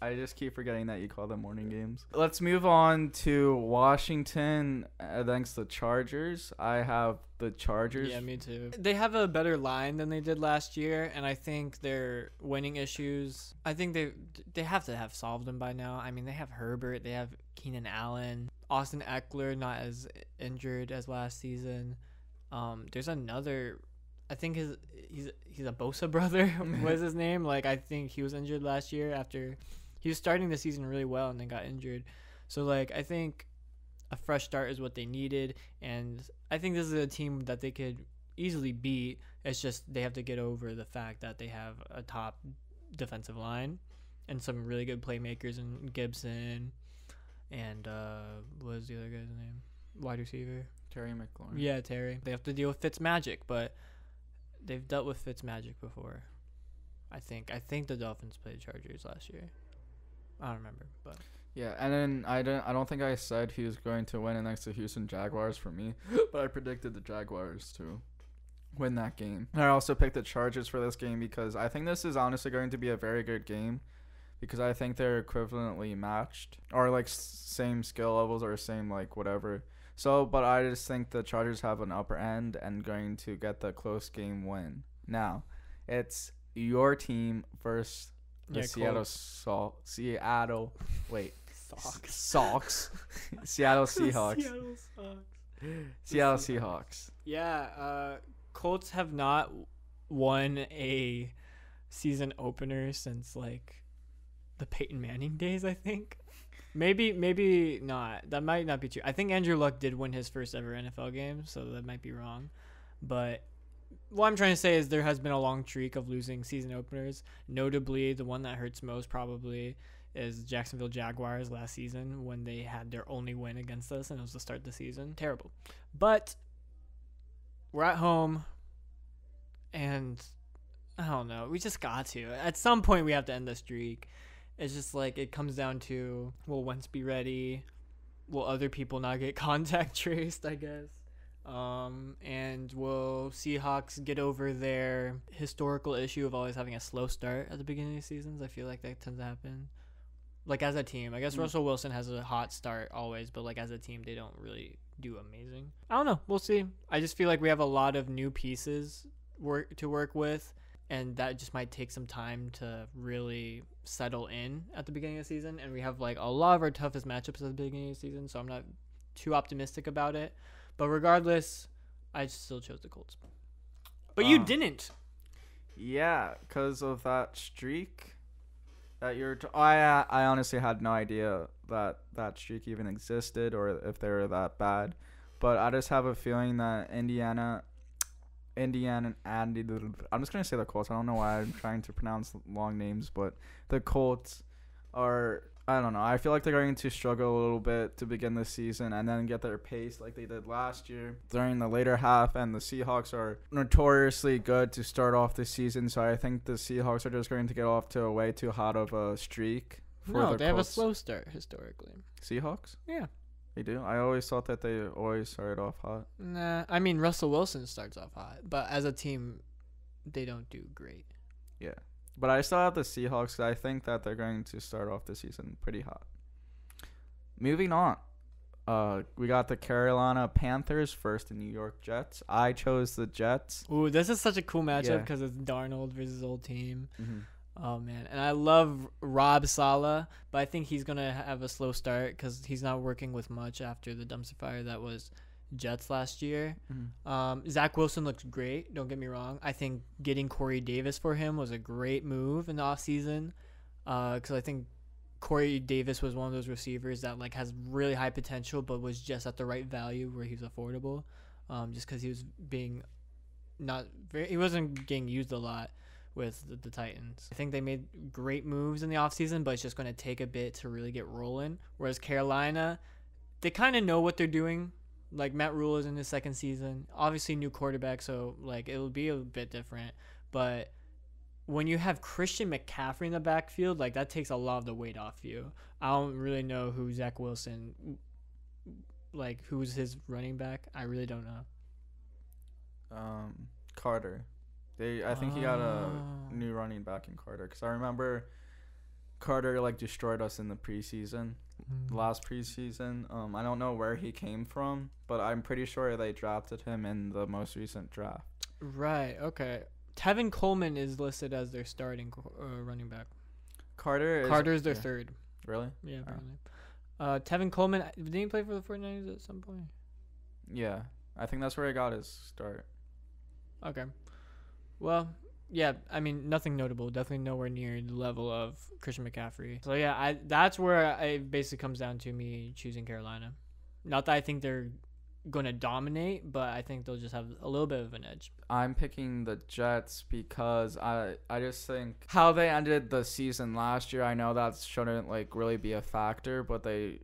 I just keep forgetting that you call them morning games. Let's move on to Washington uh, against the Chargers. I have the Chargers. Yeah, me too. They have a better line than they did last year, and I think their winning issues. I think they they have to have solved them by now. I mean, they have Herbert, they have Keenan Allen, Austin Ekeler, not as injured as last season. Um, there's another. I think his he's he's a Bosa brother. what is his name? Like I think he was injured last year after he was starting the season really well and then got injured. So like I think a fresh start is what they needed, and I think this is a team that they could easily beat. It's just they have to get over the fact that they have a top defensive line, and some really good playmakers in Gibson, and uh, what was the other guy's name? Wide receiver. Terry McLaurin. Yeah, Terry. They have to deal with Fitz Magic, but they've dealt with Fitz Magic before. I think. I think the Dolphins played Chargers last year. I don't remember, but Yeah, and then I don't I don't think I said he was going to win next to Houston Jaguars for me, but I predicted the Jaguars to win that game. And I also picked the Chargers for this game because I think this is honestly going to be a very good game because I think they're equivalently matched or like same skill levels or same like whatever. So, but I just think the Chargers have an upper end and going to get the close game win. Now, it's your team versus the Yeah, Seattle Colts. Sol- Seattle wait Sox. Sox Seattle Seahawks Seattle Sox. Seattle Seahawks Yeah, uh, Colts have not won a season opener since like the Peyton Manning days. I think. Maybe, maybe not. That might not be true. I think Andrew Luck did win his first ever NFL game, so that might be wrong. But what I'm trying to say is there has been a long streak of losing season openers. Notably, the one that hurts most probably is Jacksonville Jaguars last season when they had their only win against us, and it was the start of the season. Terrible. But we're at home, and I don't know. We just got to. At some point, we have to end the streak. It's just like it comes down to will Wentz be ready? Will other people not get contact traced? I guess. Um, and will Seahawks get over their historical issue of always having a slow start at the beginning of seasons? I feel like that tends to happen. Like as a team, I guess Mm. Russell Wilson has a hot start always, but like as a team, they don't really do amazing. I don't know. We'll see. I just feel like we have a lot of new pieces work to work with, and that just might take some time to really settle in at the beginning of the season. And we have like a lot of our toughest matchups at the beginning of the season, so I'm not too optimistic about it. But regardless, I still chose the Colts. But you Um, didn't. yeah because of that streak that you're t- I I honestly had no idea that that streak even existed or if they were that bad but I just have a feeling that Indiana Indiana and Andy I'm just gonna say the Colts. I don't know why I'm trying to pronounce long names, but the Colts are I don't know. I feel like they're going to struggle a little bit to begin the season and then get their pace like they did last year during the later half. And the Seahawks are notoriously good to start off the season, so I think the Seahawks are just going to get off to a way too hot of a streak. For No, the they have a slow start historically. Seahawks. Yeah. They do. I always thought that they always started off hot. Nah, I mean Russell Wilson starts off hot, but as a team, they don't do great. Yeah, but I still have the Seahawks. 'cause I think that they're going to start off the season pretty hot. Moving on, uh, we got the Carolina Panthers first, the New York Jets. I chose the Jets. Ooh, this is such a cool matchup Yeah. because it's Darnold versus old team. Mm-hmm. Oh man, and I love Rob Saleh, but I think he's gonna have a slow start because he's not working with much after the dumpster fire that was Jets last year. Mm-hmm. Um, Zach Wilson looks great. Don't get me wrong. I think getting Corey Davis for him was a great move in the offseason because I think Corey Davis was one of those receivers that like has really high potential, but was just at the right value where he was affordable. Um, just because he was being not very, he wasn't getting used a lot with the, the Titans. I think they made great moves in the offseason, but it's just going to take a bit to really get rolling. Whereas Carolina, they kind of know what they're doing. Like Matt Rhule is in his second season, obviously new quarterback, so like it'll be a bit different. But when you have Christian McCaffrey in the backfield, like that takes a lot of the weight off you. I don't really know who Zach Wilson, like who's his running back. I really don't know. Um, Carter. They. I think he got a Oh. new running back in Carter because I remember Carter like destroyed us in the preseason. last preseason. Um, I don't know where he came from, but I'm pretty sure they drafted him in the most recent draft. Right. Okay. Tevin Coleman is listed as their starting uh, running back. Carter is Carter's their yeah. third. Really? Yeah, Oh. apparently. Uh, Tevin Coleman didn't he play for the 49ers at some point? Yeah, I think that's where he got his start. Okay. Well, yeah. I mean, nothing notable. Definitely nowhere near the level of Christian McCaffrey. So yeah, I that's where it basically comes down to me choosing Carolina. Not that I think they're to dominate, but I think they'll just have a little bit of an edge. I'm picking the Jets because I I just think how they ended the season last year. I know that shouldn't like really be a factor, but they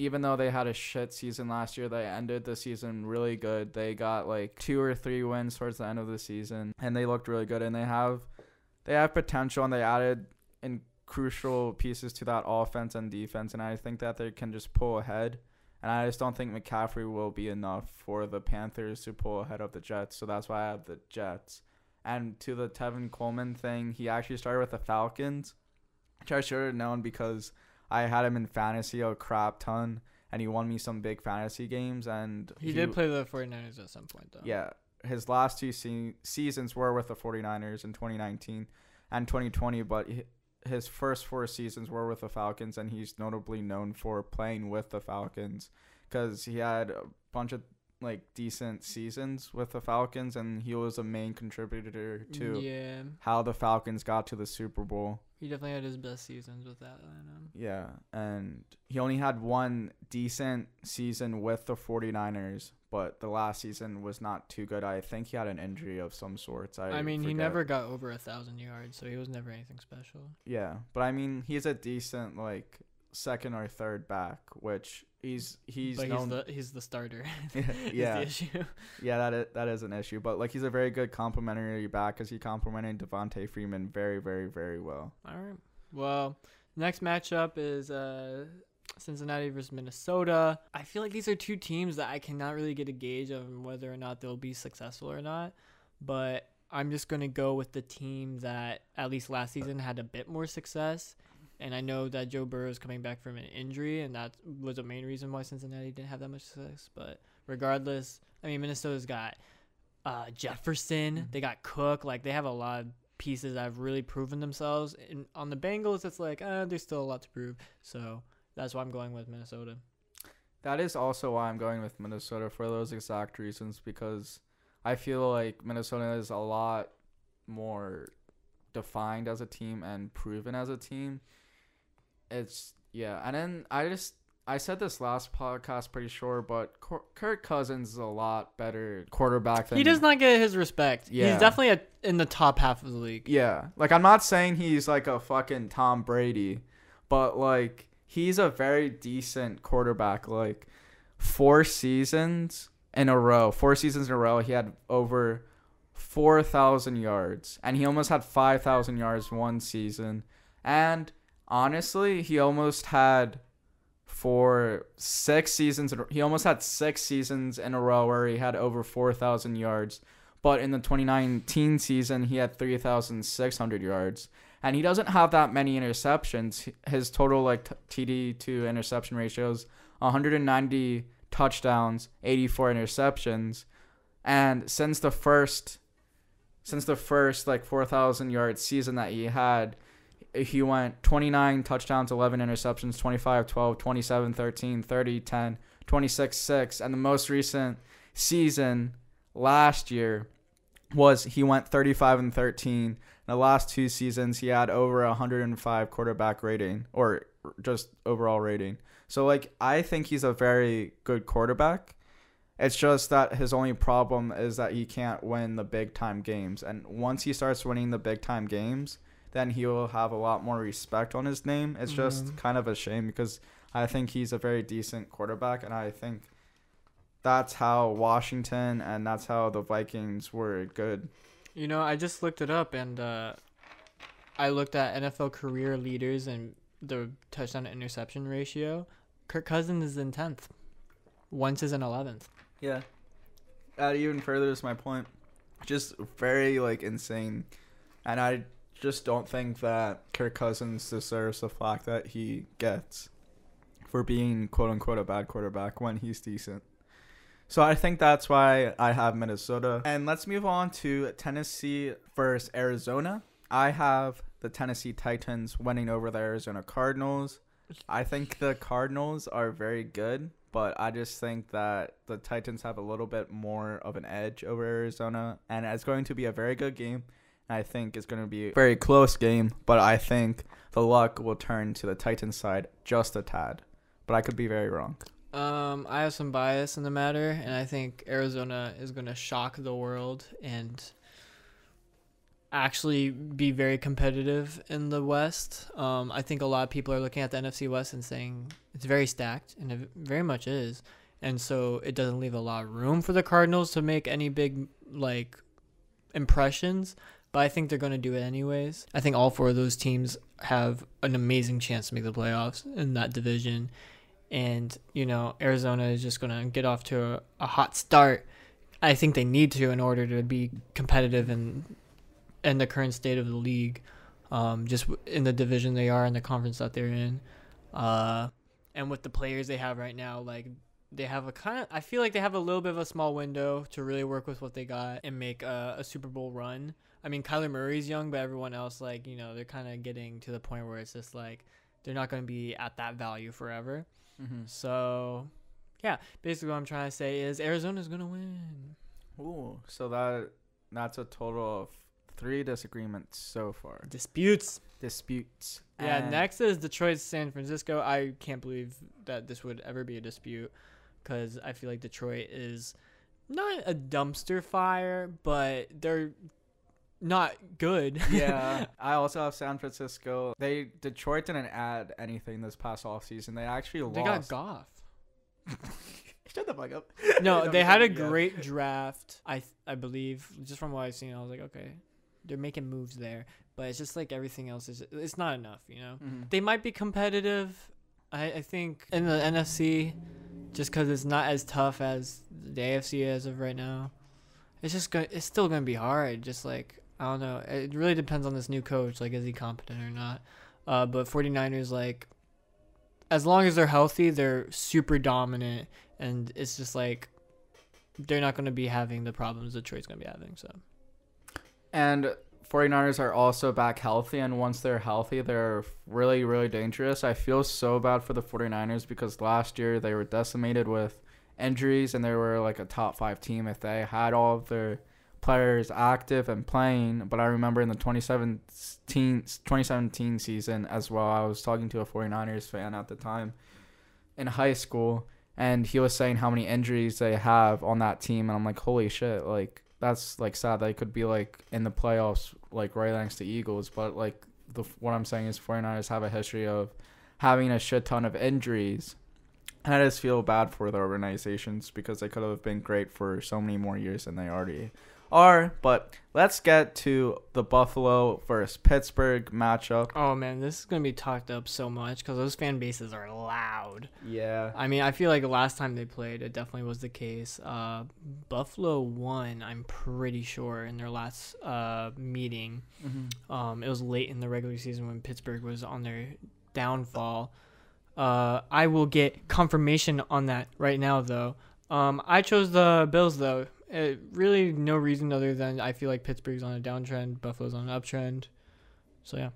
even though they had a shit season last year, they ended the season really good. They got like two or three wins towards the end of the season, and they looked really good. And they have they have potential, and they added in crucial pieces to that offense and defense. And I think that they can just pull ahead. And I just don't think McCaffrey will be enough for the Panthers to pull ahead of the Jets. So that's why I have the Jets. And to the Tevin Coleman thing, he actually started with the Falcons, which I should have known because I had him in fantasy a crap ton, and he won me some big fantasy games. And He, did play the 49ers at some point, though. yeah, his last two se- seasons were with the 49ers in 2019 and 2020, but his first four seasons were with the Falcons, and he's notably known for playing with the Falcons because he had a bunch of like decent seasons with the Falcons, and he was a main contributor to Yeah. how the Falcons got to the Super Bowl. He definitely had his best seasons with that lineup. Yeah, and he only had one decent season with the 49ers, but the last season was not too good. I think he had an injury of some sorts. I, I, mean, he never got over a thousand yards, so he was never anything special. Yeah, but I mean, he's a decent like second or third back, which he's he's but known. he's the he's the starter. yeah, is the issue. yeah, that is, that is an issue. But like, he's a very good complimentary back because he complimented Devonta Freeman very, very, very well. All right. Well, next matchup is uh, Cincinnati versus Minnesota. I feel like these are two teams that I cannot really get a gauge of whether or not they'll be successful or not. But I'm just gonna go with the team that at least last season had a bit more success. And I know that Joe Burrow is coming back from an injury, and that was a main reason why Cincinnati didn't have that much success. But regardless, I mean Minnesota's got uh, Jefferson, they got Cook, like they have a lot of pieces that have really proven themselves. And on the Bengals, it's like uh, there's still a lot to prove. So that's why I'm going with Minnesota. That is also why I'm going with Minnesota for those exact reasons because I feel like Minnesota is a lot more defined as a team and proven as a team. It's yeah, and then I just I said this last podcast pretty sure, but Kirk Cousins is a lot better quarterback than He does not get his respect. Yeah. He's definitely a, in the top half of the league. Yeah, like I'm not saying he's like a fucking Tom Brady, but like he's a very decent quarterback. Like four seasons in a row, four seasons in a row, he had over four thousand yards, and he almost had five thousand yards one season. And honestly, he almost had for six seasons. He almost had six seasons in a row where he had over four thousand yards. But in the 2019 season, he had 3,600 yards, and he doesn't have that many interceptions. His total like TD to interception ratios 190 touchdowns, 84 interceptions, and since the first since the first like 4,000 yard season that he had, he went 29 touchdowns, 11 interceptions, 25 12, 27 13, 30 10, 26 6, and the most recent season last year was he went 35 and 13. In the last two seasons, he had over 105 quarterback rating or just overall rating. So like I think he's a very good quarterback. It's just that his only problem is that he can't win the big time games. And once he starts winning the big time games, then he will have a lot more respect on his name. It's just Mhm. kind of a shame because I think he's a very decent quarterback and I think that's how Washington and that's how the Vikings were good. You know, I just looked it up and uh, I looked at NFL career leaders and the touchdown to interception ratio. Kirk Cousins is in tenth. Wentz is in eleventh. Yeah. That even furthers my point. Just very like insane. And I just don't think that Kirk Cousins deserves the flack that he gets for being quote unquote a bad quarterback when he's decent. So I think that's why I have Minnesota. And let's move on to Tennessee versus Arizona. I have the Tennessee Titans winning over the Arizona Cardinals. I think the Cardinals are very good, but I just think that the Titans have a little bit more of an edge over Arizona, and it's going to be a very good game. I think it's going to be a very close game, but I think the luck will turn to the Titans side just a tad. But I could be very wrong. Um, I have some bias in the matter, and I think Arizona is going to shock the world and actually be very competitive in the West. Um, I think a lot of people are looking at the NFC West and saying it's very stacked, and it very much is. And so it doesn't leave a lot of room for the Cardinals to make any big like impressions. But I think they're going to do it anyways. I think all four of those teams have an amazing chance to make the playoffs in that division. And, you know, Arizona is just going to get off to a, a hot start. I think they need to in order to be competitive in in the current state of the league, um, just in the division they are in the conference that they're in, uh, and with the players they have right now, like they have a kind of I feel like they have a little bit of a small window to really work with what they got and make a, a Super Bowl run. I mean, Kyler Murray's young, but everyone else, like you know, they're kind of getting to the point where it's just like they're not going to be at that value forever. Mm-hmm. So, yeah, basically what I'm trying to say is Arizona's going to win. Ooh, so that that's a total of three disagreements so far. Disputes. Disputes. Yeah, And- next is Detroit San Francisco. I can't believe that this would ever be a dispute because I feel like Detroit is not a dumpster fire, but they're not good. yeah, I also have San Francisco. They Detroit didn't add anything this past off season. They actually they got lost. Goff. Shut the fuck up. No, No, they had a great draft. I I believe just from what I've seen, I was like, okay, they're making moves there, but it's just like everything else is it's not enough, you know. Mhm. they might be competitive. I, I think in the NFC, just because it's not as tough as the AFC as of right now. It's just going. It's still gonna be hard. Just like I don't know. It really depends on this new coach. Like, is he competent or not? Uh, but 49ers, like, as long as they're healthy, they're super dominant, and it's just like they're not gonna be having the problems Detroit's gonna be having. So And 49ers are also back healthy and once they're healthy, they're really really dangerous. I feel so bad for the 49ers because last year they were decimated with injuries and they were like a top 5 team if they had all of their players active and playing, but I remember in the 2017 2017 season as well, I was talking to a 49ers fan at the time in high school and he was saying how many injuries they have on that team and I'm like holy shit like that's like sad they could be like in the playoffs like right next to Eagles but like the what I'm saying is 49ers have a history of having a shit ton of injuries and I just feel bad for the organizations because they could have been great for so many more years than they already are but let's get to the Buffalo versus Pittsburgh matchup oh man, this is gonna be talked up so much because those fan bases are loud. yeah I mean, I feel like the last time they played, it definitely was the case. Uh, Buffalo won, I'm pretty sure, in their last uh, meeting. mm-hmm. Um, it was late in the regular season when Pittsburgh was on their downfall. Uh, I will get confirmation on that right now, though. Um, I chose the Bills, though. It, really, no reason other than I feel like Pittsburgh's on a downtrend, Buffalo's on an uptrend. So yeah.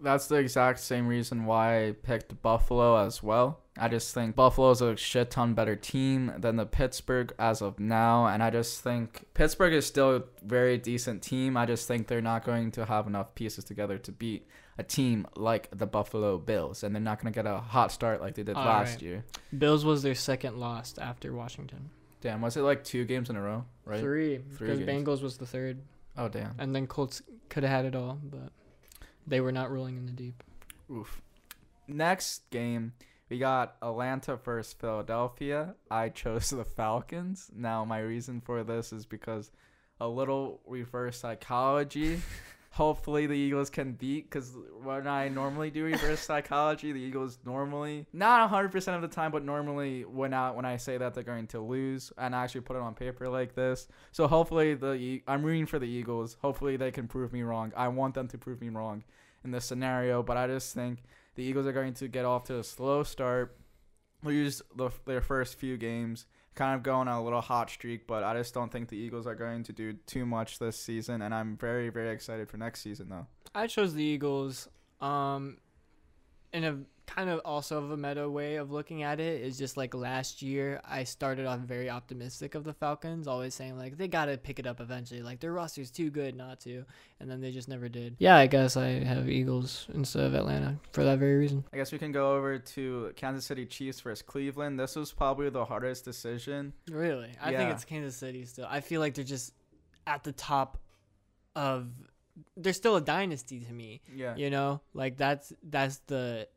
That's the exact same reason why I picked Buffalo as well. I just think Buffalo's a shit ton better team than the Pittsburgh as of now, and I just think Pittsburgh is still a very decent team. I just think they're not going to have enough pieces together to beat a team like the Buffalo Bills, and they're not going to get a hot start like they did All last right. year. Bills was their second loss after Washington. Damn, was it like two games in a row, right? Three, Three because. Bengals was the third, Oh damn. and then Colts could have had it all, but they were not rolling in the deep. Oof. Next game, we got Atlanta versus Philadelphia. I chose the Falcons. Now, my reason for this is because a little reverse psychology. Hopefully, the Eagles can beat because when I normally do reverse psychology, the Eagles normally, not 100% of the time, but normally when I, when I say that they're going to lose and I actually put it on paper like this. So, hopefully, the I'm rooting for the Eagles. Hopefully, they can prove me wrong. I want them to prove me wrong in this scenario, but I just think the Eagles are going to get off to a slow start, lose the, their first few games, kind of going on a little hot streak, but I just don't think the Eagles are going to do too much this season, and I'm very, very excited for next season, though. I chose the Eagles. Um, in a kind of also of a meta way of looking at it is just like last year I started off very optimistic of the Falcons, always saying like they gotta pick it up eventually. Like their roster's too good not to, and then they just never did. Yeah, I guess I have Eagles instead of Atlanta for that very reason. I guess we can go over to Kansas City Chiefs versus Cleveland. This was probably the hardest decision. Really, I think it's Kansas City still. I feel like they're just at the top of. They're still a dynasty to me. Yeah. you know like that's that's the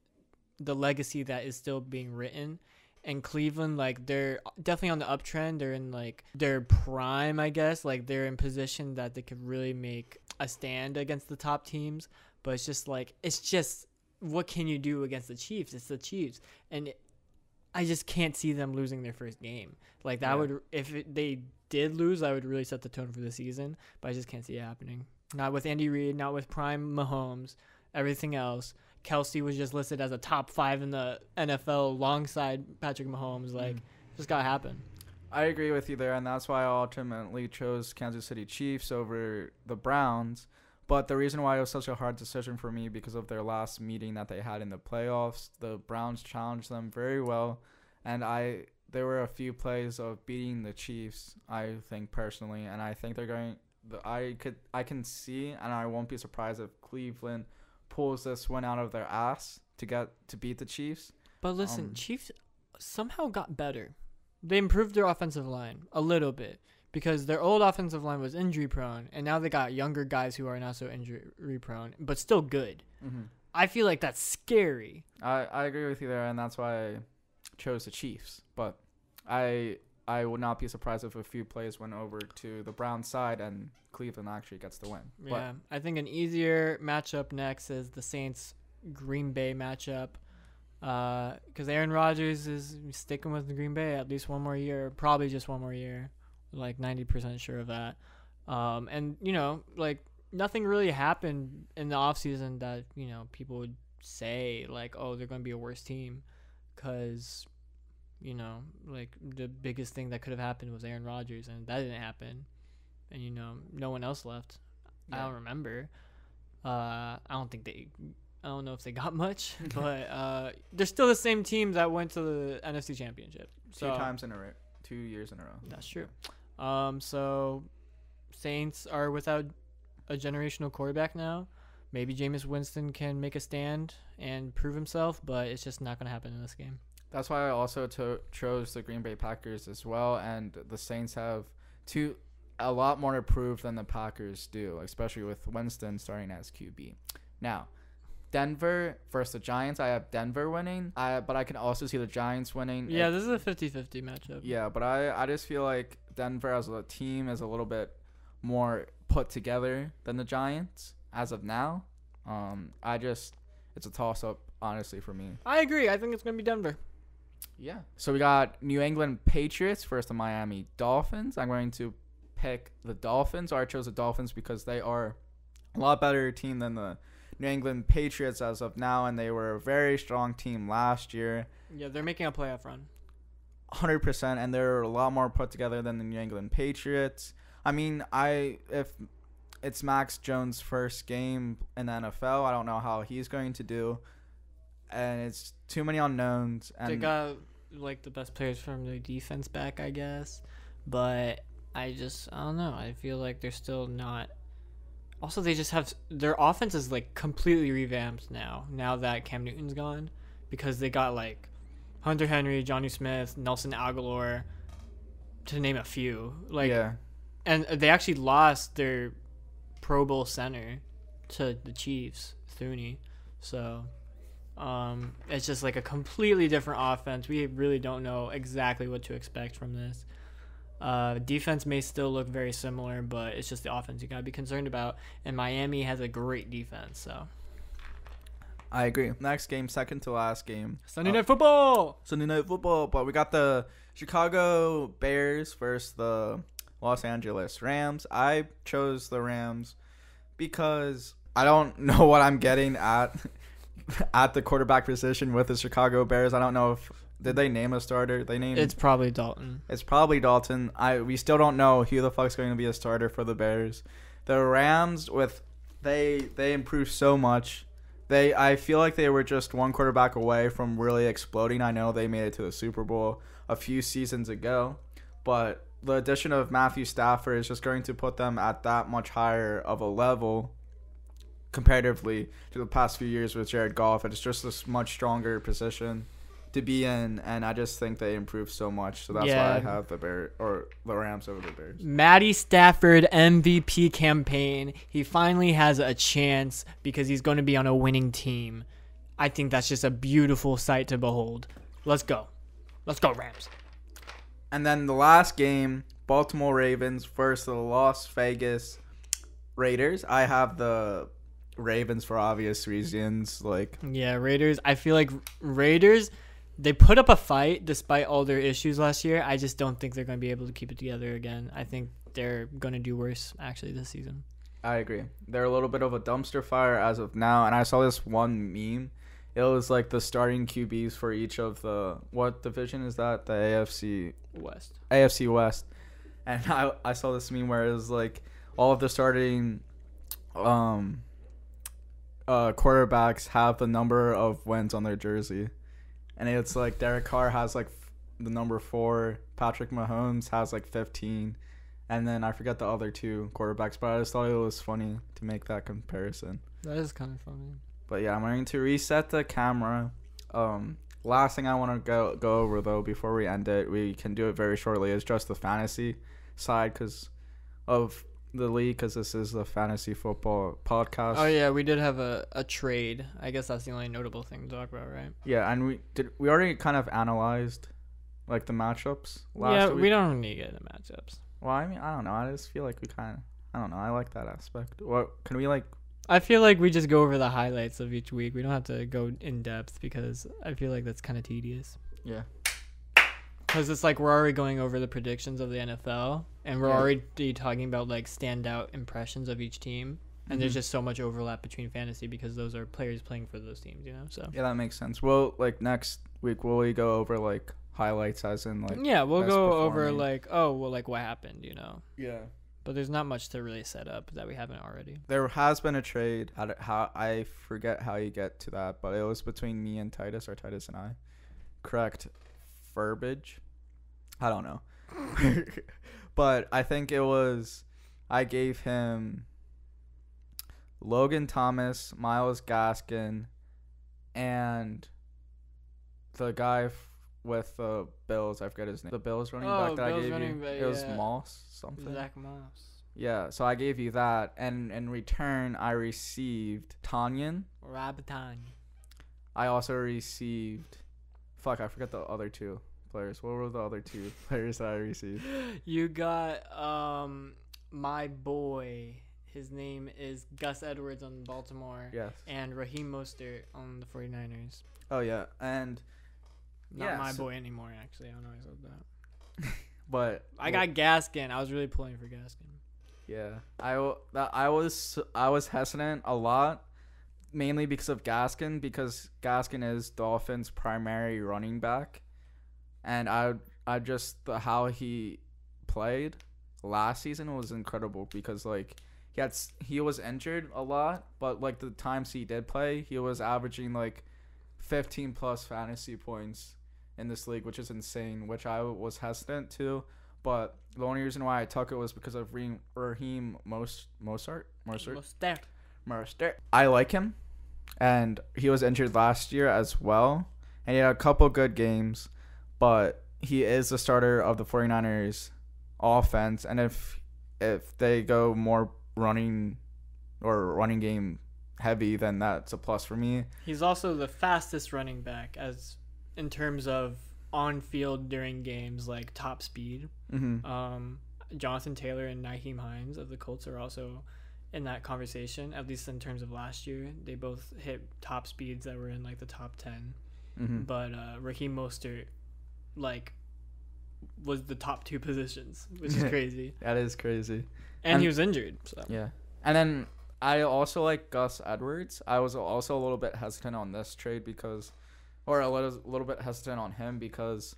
the legacy that is still being written. And cleveland like they're definitely on the uptrend. They're in like their prime i guess. Like they're in position that they could really make a stand against the top teams. But it's just like it's just what can you do against the chiefs? It's the chiefs. And it, i just can't see them losing their first game. Like that Yeah. would if it, they did lose i would really set the tone for the season. But i just can't see it happening. Not with Andy Reid, not with prime Mahomes, everything else. Kelce was just listed as a top five in the NFL alongside Patrick Mahomes. Like, Mm. just gotta happen. I agree with you there, and that's why I ultimately chose Kansas City Chiefs over the Browns. But the reason why it was such a hard decision for me because of their last meeting that they had in the playoffs, the Browns challenged them very well, and I there were a few plays of beating the Chiefs. I think personally, and I think they're going. I could I can see, and I won't be surprised if Cleveland pulls this one out of their ass to get to beat the Chiefs. But listen, Um, Chiefs somehow got better. They improved their offensive line a little bit because their old offensive line was injury prone, and now they got younger guys who are not so injury prone, but still good. Mm-hmm. I feel like that's scary. I, I agree with you there, and that's why I chose the Chiefs. But I I would not be surprised if a few plays went over to the Brown side and Cleveland actually gets the win. Yeah, I think an easier matchup next is the Saints Green Bay matchup. Because Aaron Rodgers is sticking with the Green Bay at least one more year, probably just one more year, like ninety percent sure of that. Um, and you know, like nothing really happened in the offseason that you know people would say like, oh, they're going to be a worse team, because you know, like the biggest thing that could have happened was Aaron Rodgers, and that didn't happen. And you know, no one else left. I Yeah. don't remember. Uh, I don't think they. I don't know if they got much, but uh, they're still the same team that went to the NFC Championship. Two times in a row, two years in a row. that's true. Um, so Saints are without a generational quarterback now. Maybe Jameis Winston can make a stand and prove himself, but it's just not going to happen in this game. That's why I also to- chose the Green Bay Packers as well, and the Saints have two a lot more to prove than the Packers do, especially with Winston starting as QB. Now, Denver versus the Giants. I have Denver winning, I, but I can also see the Giants winning. Yeah, It- this is a 50-50 matchup. Yeah, but I, I just feel like Denver as a team is a little bit more put together than the Giants as of now. Um, I just it's a toss up honestly for me. I agree. I think it's going to be Denver. Yeah. So we got New England Patriots versus the Miami Dolphins. I'm going to pick the Dolphins. Or I chose the Dolphins because they are a lot better team than the New England Patriots as of now, and they were a very strong team last year. Yeah, they're making a playoff run. hundred percent, and they're a lot more put together than the New England Patriots. I mean, I if it's Mac Jones' first game in the NFL, I don't know how he's going to do, and it's too many unknowns. And they got like the best players from their defense back, I guess. But I just I don't know. I feel like they're still not. Also, they just have their offense is like completely revamped now. Now that Cam Newton's gone, because they got like Hunter Henry, Jonnu Smith, Nelson Agholor, to name a few. Like, yeah, and they actually lost their Pro Bowl center to the Chiefs, Thuney. So um, it's just like a completely different offense. We really don't know exactly what to expect from this. Uh, defense may still look very similar, but it's just the offense you gotta be concerned about. And Miami has a great defense, so I agree. Next game, second to last game, Sunday Uh, Night Football. Sunday Night Football. But we got the Chicago Bears versus the Los Angeles Rams. I chose the Rams because I don't know what I'm getting at at the quarterback position with the Chicago Bears. I don't know if did they name a starter. They named It's probably Dalton. it's probably Dalton. I we still don't know who the fuck's going to be a starter for the Bears. The Rams with they they improved so much they I feel like they were just one quarterback away from really exploding. I know they made it to the Super Bowl a few seasons ago, but the addition of Matthew Stafford is just going to put them at that much higher of a level comparatively to the past few years with Jared Goff. It's just a much stronger position to be in, and I just think they improved so much. So that's why I have the Bear or the Rams over the Bears. Matty Stafford MVP campaign. He finally has a chance because he's going to be on a winning team. I think that's just a beautiful sight to behold. Let's go. Let's go, Rams. And then the last game, Baltimore Ravens versus the Las Vegas Raiders. I have the Ravens for obvious reasons. Like, Yeah, Raiders. I feel like Raiders, they put up a fight despite all their issues last year. I just don't think they're going to be able to keep it together again. I think they're going to do worse actually this season. I agree. They're a little bit of a dumpster fire as of now. And I saw this one meme. It was like the starting QBs for each of the what division is that? The AFC West. AFC West. And I I saw this meme where it was like all of the starting um uh quarterbacks have the number of wins on their jersey. And it's like Derek Carr has like f- the number 4, Patrick Mahomes has like 15, and then I forget the other two quarterbacks, but I just thought it was funny to make that comparison. That is kind of funny. But yeah, I'm going to reset the camera. Um, last thing I want to go go over though before we end it, we can do it very shortly. Is just the fantasy side because of the league, because this is the fantasy football podcast. Oh yeah, we did have a, a trade. I guess that's the only notable thing to talk about, right? Yeah, and we did. We already kind of analyzed like the matchups last yeah, week. we don't need to get into matchups. Well, I mean, I don't know. I just feel like we kind of. I don't know. I like that aspect. What can we like? I feel like we just go over the highlights of each week. We don't have to go in depth because I feel like that's kind of tedious. Yeah. Because it's like we're already going over the predictions of the NFL, and we're Yeah. already talking about like standout impressions of each team. And there's Mhm. just so much overlap between fantasy because those are players playing for those teams, you know. So Yeah, that makes sense. Well, like next week, will we go over like highlights as in like? yeah, we'll go over like oh well, like what happened, you know. Yeah. But there's not much to really set up that we haven't already. There has been a trade. How, how I forget how you get to that, but it was between me and Titus, or Titus and I. Correct verbiage. I don't know, but I think it was. I gave him Logan Thomas, Myles Gaskin, and the guy f- with the Bills. I forget his name. The Bills running Oh, back that Bills I gave you. back, it was yeah. Moss something. Zack Moss, Yeah, so I gave you that, and in return, I received Tonyan. Rabitan. I also received, fuck, I forgot the other two players. What were the other two players that I received? You got um my boy. His name is Gus Edwards on Baltimore. Yes. And Raheem Mostert on the 49ers. Oh yeah, and Not Yeah, my so- boy anymore, actually. I don't know why I said that. but I got Gaskin. I was really pulling for Gaskin. yeah, I w- that I was I was hesitant a lot, mainly because of Gaskin because Gaskin is Dolphins' primary running back, and I I just the how he played last season was incredible because like he had he was injured a lot, but like the times he did play, he was averaging like 15 plus fantasy points in this league, which is insane, which I was hesitant to. But the only reason why I took it was because of Raheem, Raheem Most Mozart Mostert. Mostert. Mostert. I like him, and he was injured last year as well, and he had a couple good games, but he is the starter of the 49ers offense, and if if they go more running or running game heavy, then that's a plus for me. He's also the fastest running back as in terms of on field during games like top speed. Mm-hmm. Um, Jonathan Taylor and Nyheim Hines of the Colts are also in that conversation, at least in terms of last year. They both hit top speeds that were in like the top 10. Mm-hmm. But uh, Raheem Mostert, like, was the top two positions, which is crazy. That is crazy. And, And- he was injured. So. Yeah. And then I also like Gus Edwards. I was also a little bit hesitant on this trade because, or a little, little bit hesitant on him because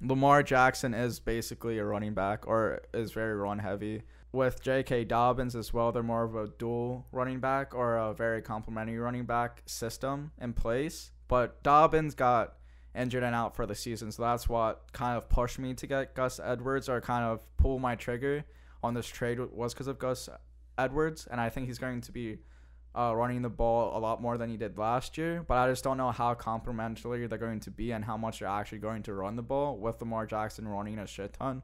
Lamar Jackson is basically a running back or is very run heavy. with J.K. Dobbins as well, they're more of a dual running back or a very complementary running back system in place. But Dobbins got injured and out for the season, so that's what kind of pushed me to get Gus Edwards or kind of pull my trigger on this trade was because of Gus Edwards, and I think he's going to be uh, running the ball a lot more than he did last year. But I just don't know how complementary they're going to be and how much they're actually going to run the ball with Lamar Jackson running a shit ton.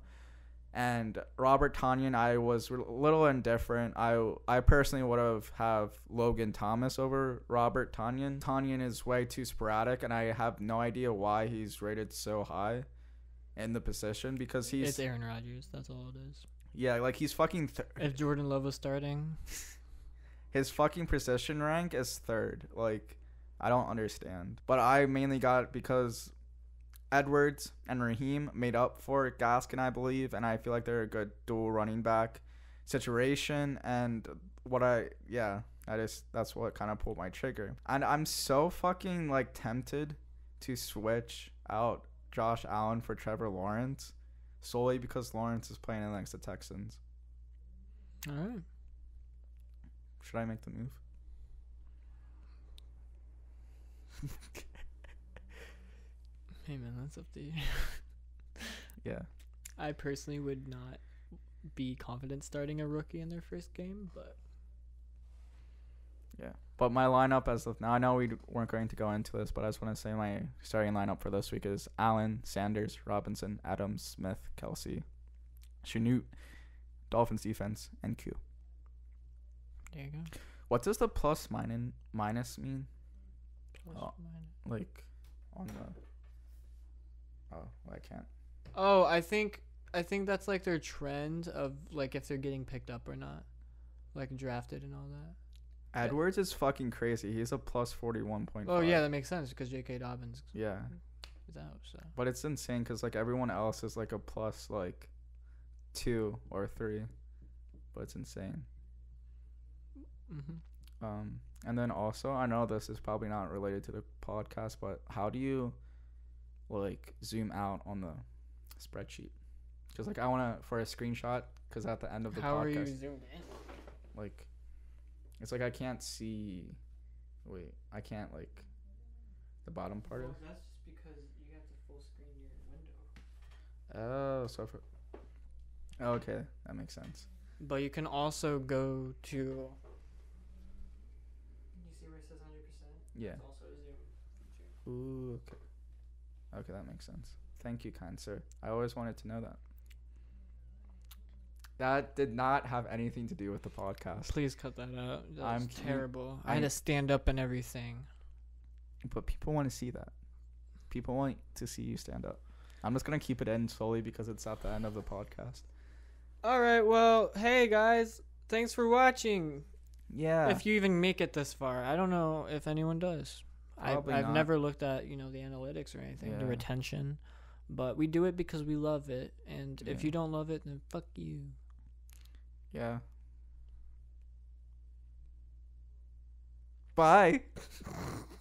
And Robert Tonyan, I was a little indifferent. I I personally would have have Logan Thomas over Robert Tonyan. Tonyan is way too sporadic, and I have no idea why he's rated so high in the position because he's it's Aaron Rodgers. That's all it is. yeah, like he's fucking th- If Jordan Love was starting, his fucking position rank is third. Like, I don't understand. But I mainly got it because Edwards and Raheem made up for Gaskin, I believe, and I feel like they're a good dual running back situation. And what I, yeah, I just that's what kind of pulled my trigger. And I'm so fucking like tempted to switch out Josh Allen for Trevor Lawrence solely because Lawrence is playing against the Texans. all right. Should I make the move? Hey man, that's up to you. Yeah. I personally would not be confident starting a rookie in their first game, but Yeah. But my lineup as of now, I know we weren't going to go into this, but I just want to say my starting lineup for this week is Allen, Sanders, Robinson, Adams, Smith, Kelce, Chanute, Dolphins defense, and Q. there you go. What does the plus minus minus mean? Plus Oh. minus. Like on the. Oh, well, I can't. Oh, I think I think that's like their trend of like if they're getting picked up or not, like drafted and all that. Edwards is fucking crazy. He's a plus forty one point. Oh yeah, that makes sense because J.K. Dobbins Yeah, is out. So but it's insane because like everyone else is like a plus like two or three, but it's insane. hmm Um, and then also, I know this is probably not related to the podcast, but how do you like zoom out on the spreadsheet? Because like I want to for a screenshot. Because at the end of the how podcast, are you zoomed in? like, it's like I can't see. Wait, I can't like the bottom part of. that's just because you have to full screen your window. Oh, so for. Oh, okay, that makes sense. But you can also go to. You see where it says hundred percent? Yeah. also a zoom. Feature. Ooh, okay. Okay, that makes sense. Thank you, kind sir. I always wanted to know that. That did not have anything to do with the podcast. Please cut that out. That I'm was terrible. I had to stand up and everything. But people want to see that. People want to see you stand up. I'm just gonna keep it in solely because it's at the end of the podcast. All right. Well, hey guys, thanks for watching. Yeah. If you even make it this far, I don't know if anyone does. I've, Probably I've not. never looked at you know the analytics or anything, the Yeah. retention, but we do it because we love it. And if Yeah. you don't love it, then fuck you. yeah. Bye.